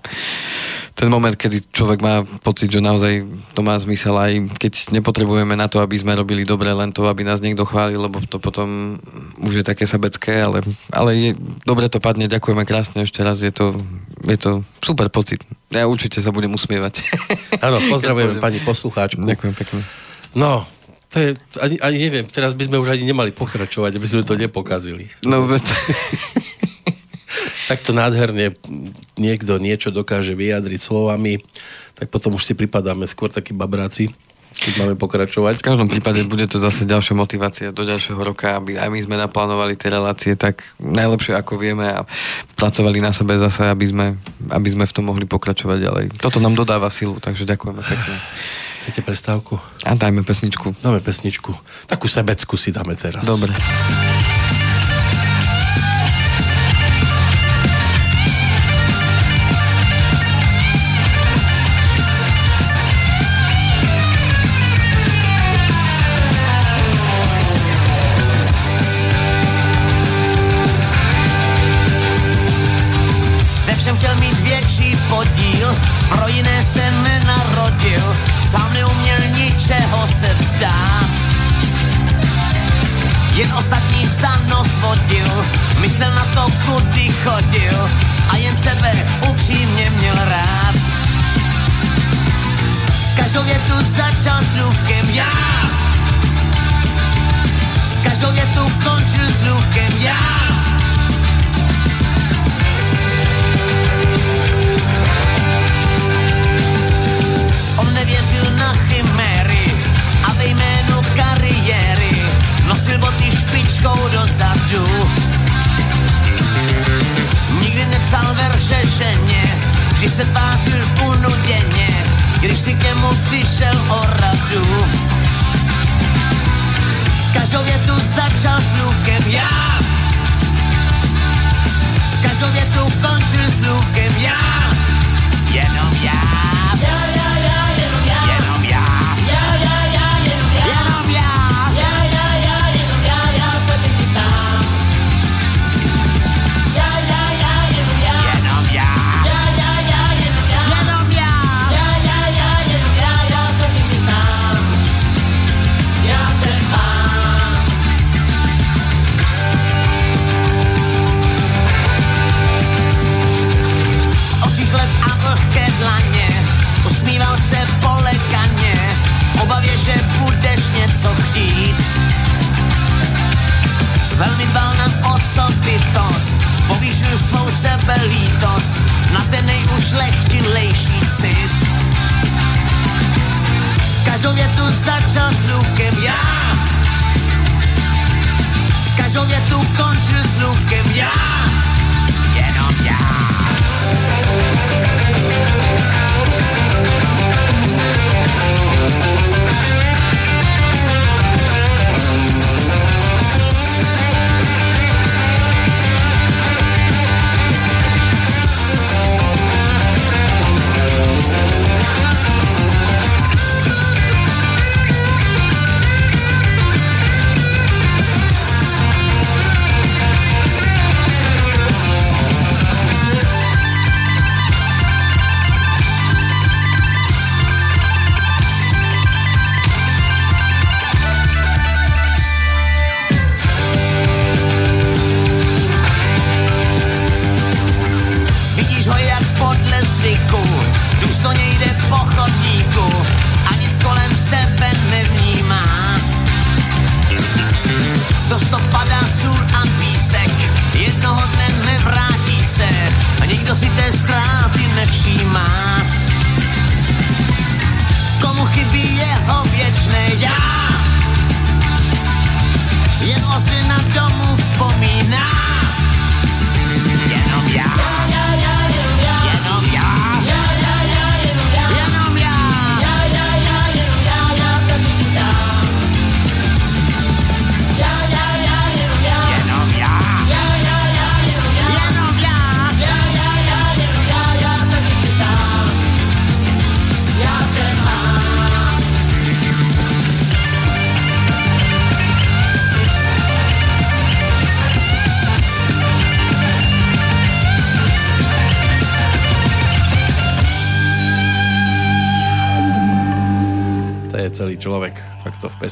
ten moment, kedy človek má pocit, že naozaj to má zmysel aj keď nepotrebujeme na to, aby sme robili dobre len to, aby nás niekto chválil, lebo to potom už je také sabecké, ale, ale je, dobre to padne, ďakujeme krásne ešte raz, je to, je to super pocit. Ja určite sa budem usmievať. Áno, pozdravujeme pani poslucháčku. Ďakujem pekne. No, to je, ani, ani neviem, teraz by sme už ani nemali pokračovať, aby sme to nepokazili. No, to... Takto nádherne niekto niečo dokáže vyjadriť slovami, tak potom už si pripadáme skôr takí babráci, keď máme pokračovať. V každom prípade bude to zase ďalšia motivácia do ďalšieho roka, aby aj my sme naplánovali tie relácie tak najlepšie ako vieme a pracovali na sebe zase, aby sme, aby sme v tom mohli pokračovať ďalej. Toto nám dodáva silu, takže ďakujeme pekne. Chcete prestávku? A dajme pesničku. Dáme pesničku. Takú sebeckú si dáme teraz. Dobre.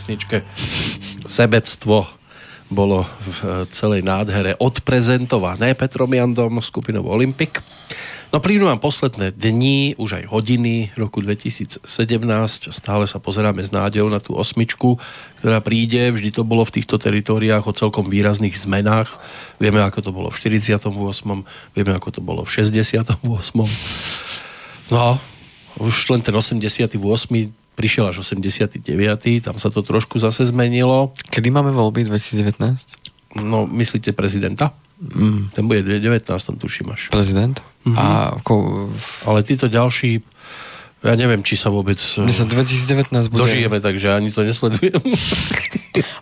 Pesničke. Sebectvo bolo v celej nádhere odprezentované Petrom Jandom skupinou Olympic. No prídu nám posledné dni, už aj hodiny roku 2017. Stále sa pozeráme s nádejou na tú osmičku, ktorá príde. Vždy to bolo v týchto teritoriách o celkom výrazných zmenách. Vieme, ako to bolo v 48. Vieme, ako to bolo v 68. No, už len ten 88 prišiel až 89. Tam sa to trošku zase zmenilo. Kedy máme voľby 2019? No, myslíte prezidenta? Mm. Ten bude 19, tuším až. Prezident? Mm-hmm. A ako... Ale títo ďalší, ja neviem, či sa vôbec... My sa 2019 bude... Dožijeme, takže ani to nesledujem.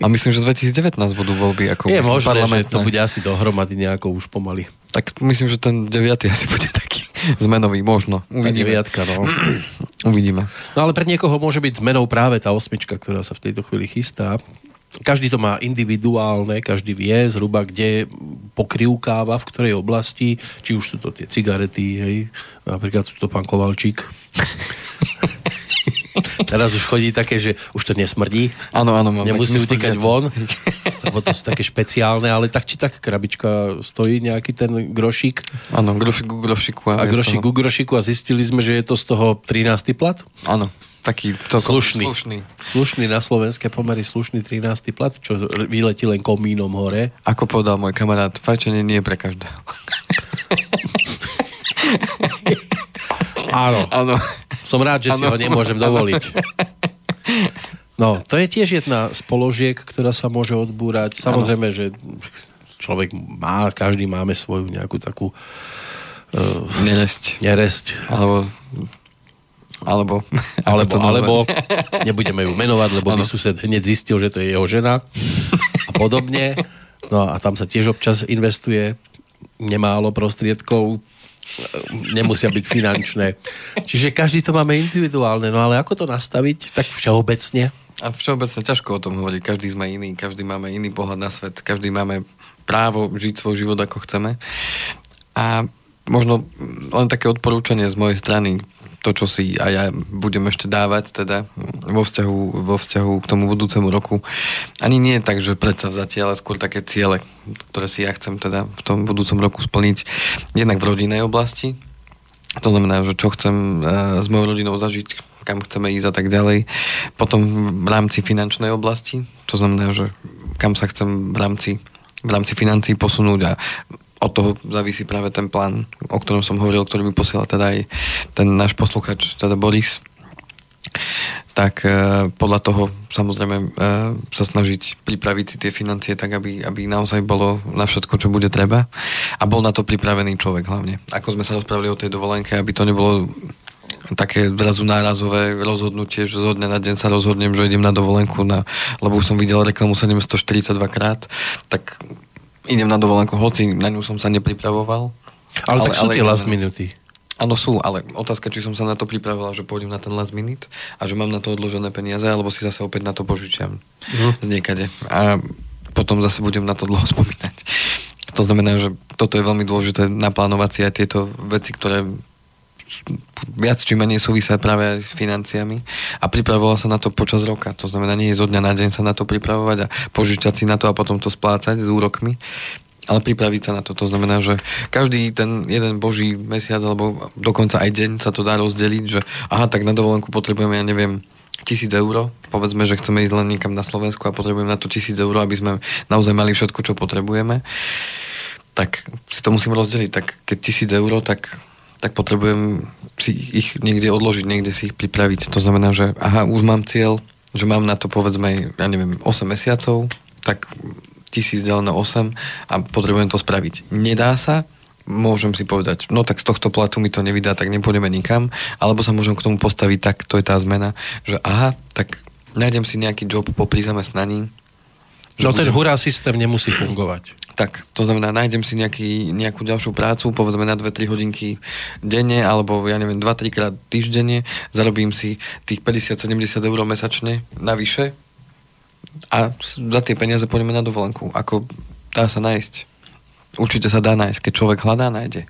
A myslím, že 2019 budú voľby ako Je možné, že to bude asi dohromady nejako už pomaly. Tak myslím, že ten 9. asi bude taký zmenový, možno. Uvidíme. Tá no. Uvidíme. No ale pre niekoho môže byť zmenou práve tá osmička, ktorá sa v tejto chvíli chystá každý to má individuálne, každý vie zhruba, kde pokrivkáva, v ktorej oblasti, či už sú to tie cigarety, hej, napríklad sú to pán Kovalčík. Teraz už chodí také, že už to nesmrdí. Áno, áno. Nemusí utekať von, lebo to sú také špeciálne, ale tak či tak krabička stojí nejaký ten grošík. Áno, grošík ku grošiku. A, grošík ku grošiku a zistili sme, že je to z toho 13. plat? Áno. Taký slušný. slušný. Slušný na slovenské pomery, slušný 13. plat, čo vyletí len komínom hore. Ako povedal môj kamarát, fajčenie nie je pre každého. Áno. Áno. Som rád, že ano. si ho nemôžem dovoliť. No, to je tiež jedna z položiek, ktorá sa môže odbúrať. Samozrejme, ano. že človek má, každý máme svoju nejakú takú uh, neresť. neresť. Alebo alebo, alebo, alebo nebudeme ju menovať, lebo by sused hneď zistil, že to je jeho žena a podobne. No a tam sa tiež občas investuje nemálo prostriedkov, nemusia byť finančné. Čiže každý to máme individuálne, no ale ako to nastaviť tak všeobecne? A všeobecne ťažko o tom hovoriť. Každý sme iný, každý máme iný pohľad na svet, každý máme právo žiť svoj život ako chceme. A možno len také odporúčanie z mojej strany to, čo si aj ja budem ešte dávať teda vo vzťahu, vo vzťahu k tomu budúcemu roku. Ani nie tak, že predsa vzatie, ale skôr také ciele, ktoré si ja chcem teda v tom budúcom roku splniť. Jednak v rodinnej oblasti, to znamená, že čo chcem e, s mojou rodinou zažiť, kam chceme ísť a tak ďalej. Potom v rámci finančnej oblasti, to znamená, že kam sa chcem v rámci, v rámci financí posunúť a od toho závisí práve ten plán, o ktorom som hovoril, ktorý mi posiela teda aj ten náš posluchač, teda Boris. Tak e, podľa toho samozrejme e, sa snažiť pripraviť si tie financie tak, aby, aby naozaj bolo na všetko, čo bude treba. A bol na to pripravený človek hlavne. Ako sme sa rozprávali o tej dovolenke, aby to nebolo také zrazu nárazové rozhodnutie, že zo dňa na deň sa rozhodnem, že idem na dovolenku, na, lebo už som videl reklamu 742 krát, tak idem na dovolenku, hoci na ňu som sa nepripravoval. Ale, ale tak sú ale, tie last minuty. Áno, sú, ale otázka, či som sa na to pripravoval, že pôjdem na ten last minute a že mám na to odložené peniaze, alebo si zase opäť na to požičiam uh-huh. z niekade. A potom zase budem na to dlho spomínať. To znamená, že toto je veľmi dôležité naplánovať si aj tieto veci, ktoré viac či menej súvisia práve aj s financiami a pripravovala sa na to počas roka. To znamená, nie je zo dňa na deň sa na to pripravovať a požičať si na to a potom to splácať s úrokmi, ale pripraviť sa na to. To znamená, že každý ten jeden boží mesiac alebo dokonca aj deň sa to dá rozdeliť, že aha, tak na dovolenku potrebujeme, ja neviem, tisíc eur, povedzme, že chceme ísť len niekam na Slovensku a potrebujeme na to tisíc eur, aby sme naozaj mali všetko, čo potrebujeme, tak si to musíme rozdeliť. Tak keď tisíc eur, tak tak potrebujem si ich niekde odložiť, niekde si ich pripraviť. To znamená, že aha, už mám cieľ, že mám na to povedzme, ja neviem, 8 mesiacov, tak tisíc na 8 a potrebujem to spraviť. Nedá sa, môžem si povedať, no tak z tohto platu mi to nevydá, tak nepôjdeme nikam, alebo sa môžem k tomu postaviť tak, to je tá zmena, že aha, tak nájdem si nejaký job pri zamestnaní. No ten hurá systém nemusí fungovať. Tak, to znamená, nájdem si nejaký, nejakú ďalšiu prácu, povedzme na 2-3 hodinky denne, alebo ja neviem, 2-3 krát týždenne, zarobím si tých 50-70 eur mesačne navyše a za tie peniaze pôjdeme na dovolenku. Ako dá sa nájsť. Určite sa dá nájsť. Keď človek hľadá, nájde.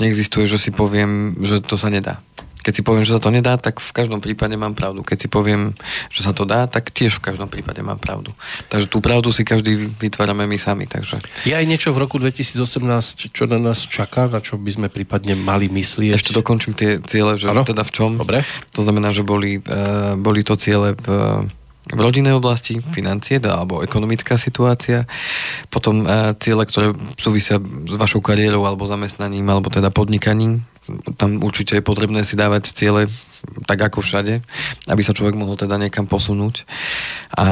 Neexistuje, že si poviem, že to sa nedá. Keď si poviem, že sa to nedá, tak v každom prípade mám pravdu. Keď si poviem, že sa to dá, tak tiež v každom prípade mám pravdu. Takže tú pravdu si každý vytvárame my sami. Takže... Je aj niečo v roku 2018, čo na nás čaká, na čo by sme prípadne mali myslieť? Ešte dokončím tie ciele, že ano? teda v čom. Dobre. To znamená, že boli, uh, boli to ciele v v rodinnej oblasti, financie alebo ekonomická situácia, potom uh, ciele, ktoré súvisia s vašou kariérou alebo zamestnaním alebo teda podnikaním, tam určite je potrebné si dávať ciele tak ako všade, aby sa človek mohol teda niekam posunúť a, a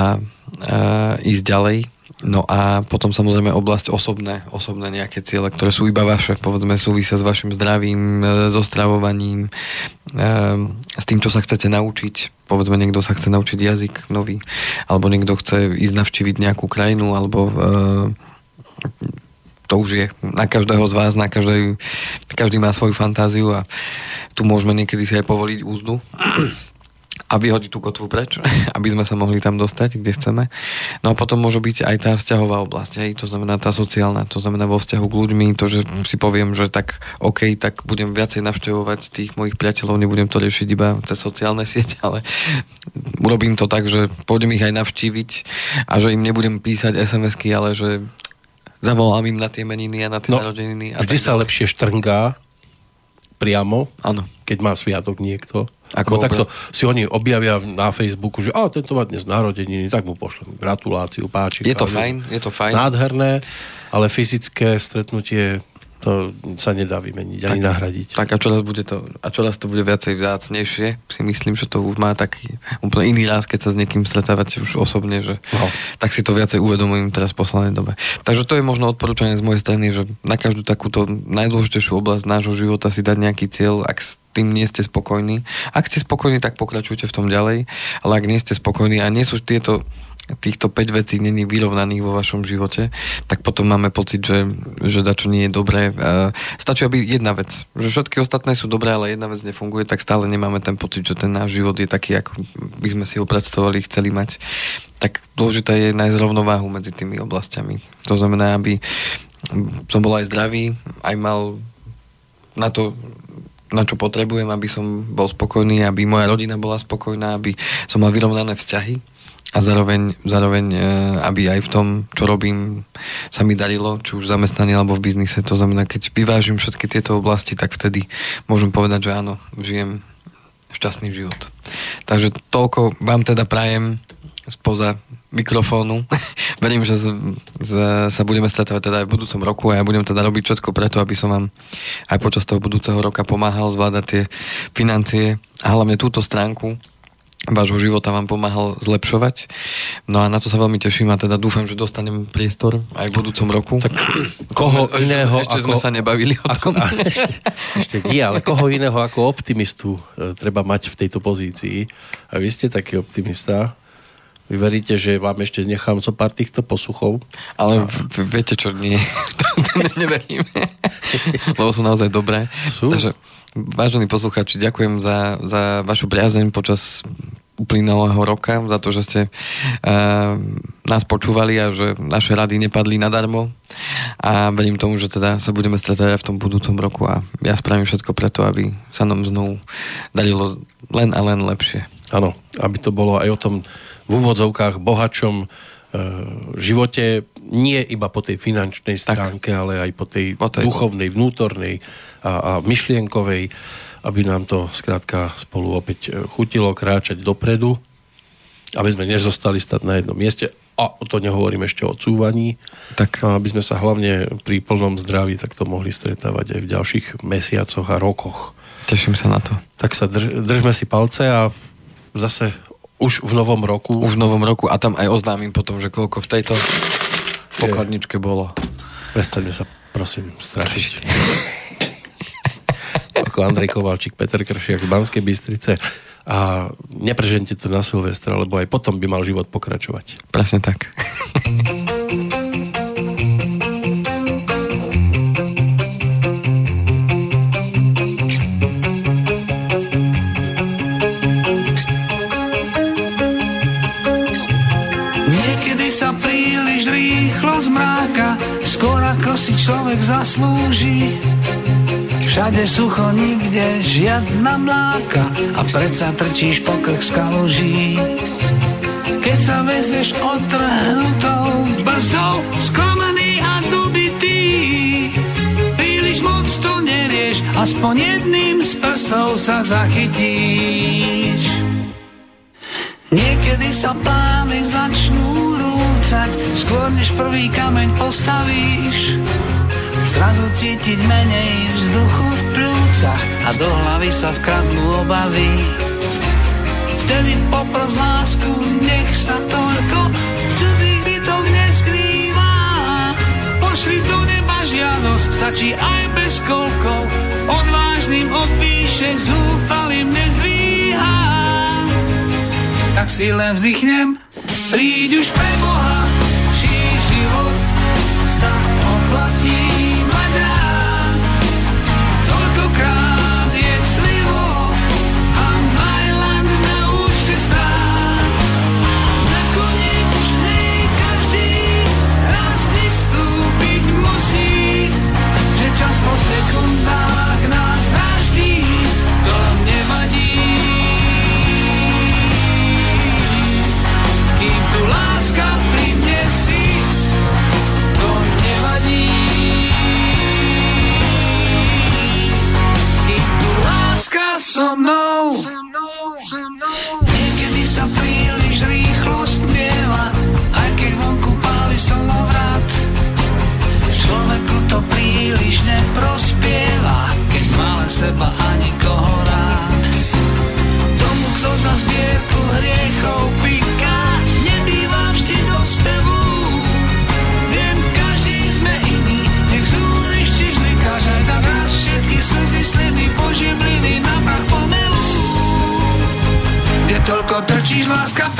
ísť ďalej. No a potom samozrejme oblasť osobné, osobné nejaké ciele, ktoré sú iba vaše, povedzme súvisia s vašim zdravím, e, so stravovaním, e, s tým, čo sa chcete naučiť. Povedzme, niekto sa chce naučiť jazyk nový, alebo niekto chce ísť navštíviť nejakú krajinu, alebo e, to už je na každého z vás, na každej, každý má svoju fantáziu a tu môžeme niekedy si aj povoliť úzdu a vyhodiť tú kotvu preč, aby sme sa mohli tam dostať, kde chceme. No a potom môže byť aj tá vzťahová oblasť, hej, to znamená tá sociálna, to znamená vo vzťahu k ľuďmi, to, že si poviem, že tak OK, tak budem viacej navštevovať tých mojich priateľov, nebudem to riešiť iba cez sociálne siete, ale urobím to tak, že pôjdem ich aj navštíviť a že im nebudem písať SMS-ky, ale že Zavolám im na tie meniny a na tie no, narodeniny. A vždy sa lepšie štrngá priamo, ano. keď má sviatok niekto. Ako takto si oni objavia na Facebooku, že a tento má dnes narodeniny, tak mu pošlem gratuláciu, páči. Je to fajn, je to fajn. Nádherné, ale fyzické stretnutie to sa nedá vymeniť tak, ani nahradiť. Tak a čoraz, bude to, a čoraz to bude viacej vzácnejšie. Si myslím, že to už má taký úplne iný raz, keď sa s niekým stretávate už osobne, že no. tak si to viacej uvedomujem teraz v poslednej dobe. Takže to je možno odporúčanie z mojej strany, že na každú takúto najdôležitejšiu oblasť nášho života si dať nejaký cieľ, ak tým nie ste spokojní. Ak ste spokojní, tak pokračujte v tom ďalej, ale ak nie ste spokojní a nie sú tieto týchto 5 vecí není vyrovnaných vo vašom živote, tak potom máme pocit, že, že dačo nie je dobré. Stačí, aby jedna vec, že všetky ostatné sú dobré, ale jedna vec nefunguje, tak stále nemáme ten pocit, že ten náš život je taký, ako by sme si ho predstavovali, chceli mať. Tak dôležité je nájsť rovnováhu medzi tými oblastiami. To znamená, aby som bol aj zdravý, aj mal na to na čo potrebujem, aby som bol spokojný, aby moja rodina bola spokojná, aby som mal vyrovnané vzťahy a zároveň, zároveň e, aby aj v tom, čo robím, sa mi darilo, či už v zamestnaní alebo v biznise. To znamená, keď vyvážim všetky tieto oblasti, tak vtedy môžem povedať, že áno, žijem šťastný život. Takže toľko vám teda prajem spoza mikrofónu. Verím, že z, z, sa budeme stretávať teda aj v budúcom roku a ja budem teda robiť všetko preto, aby som vám aj počas toho budúceho roka pomáhal zvládať tie financie a hlavne túto stránku vášho života vám pomáhal zlepšovať. No a na to sa veľmi teším a teda dúfam, že dostanem priestor aj v budúcom roku. Tak koho ešte, iného... Ešte ako, sme sa nebavili o ako, tom. Ešte, ešte nie, ale koho iného ako optimistu e, treba mať v tejto pozícii. A vy ste taký optimista. Vy veríte, že vám ešte nechám co pár týchto posluchov? Ale v, viete čo, nie. Neverím. Lebo sú naozaj dobré. Sú? Takže Vážení posluchači, ďakujem za, za vašu priazeň počas uplynulého roka, za to, že ste uh, nás počúvali a že naše rady nepadli nadarmo a verím tomu, že teda sa budeme stretať aj v tom budúcom roku a ja spravím všetko preto, aby sa nám znovu darilo len a len lepšie. Áno, aby to bolo aj o tom v úvodzovkách bohačom E, živote nie iba po tej finančnej stránke, tak. ale aj po tej, po tej duchovnej, vnútornej a, a myšlienkovej, aby nám to skrátka spolu opäť e, chutilo kráčať dopredu, aby sme nezostali stať na jednom mieste a to nehovorím ešte o cúvaní, tak. Aby sme sa hlavne pri plnom zdraví takto mohli stretávať aj v ďalších mesiacoch a rokoch. Teším sa na to. Tak sa drž, držme si palce a zase už v novom roku. Už v novom roku a tam aj oznámim potom, že koľko v tejto pokladničke bolo. Prestaňme sa, prosím, strašiť. Ako Andrej Kovalčík, Peter Kršiak z Banskej Bystrice. A neprežente to na Silvestra, lebo aj potom by mal život pokračovať. Presne tak. ako si človek zaslúži. Všade sucho, nikde žiadna mláka a predsa trčíš po krk z. Keď sa vezieš otrhnutou brzdou, sklamaný a dobitý, príliš moc to nerieš, aspoň jedným z prstov sa zachytíš. Niekedy sa plány začnú rúcať, skôr než prvý kameň postavíš. Zrazu cítiť menej vzduchu v plúcach a do hlavy sa vkradnú obavy. Vtedy popros lásku, nech sa toľko v cudzích bytoch neskrýva. Pošli do neba žiadosť, stačí aj bez kolkov, odvážnym odpíše, zúfalým nezdvíha. Tak si len vzdychnem, príď už pre Boha, seba a nikoho rád. Tomu, kto za zbierku hriechov piká, nebýva vždy do spevu. Viem, každý sme iný, nech zúriš či žlikáš, aj tak raz všetky slzy sledy poživliny na prach pomelu. Kde toľko trčíš, láska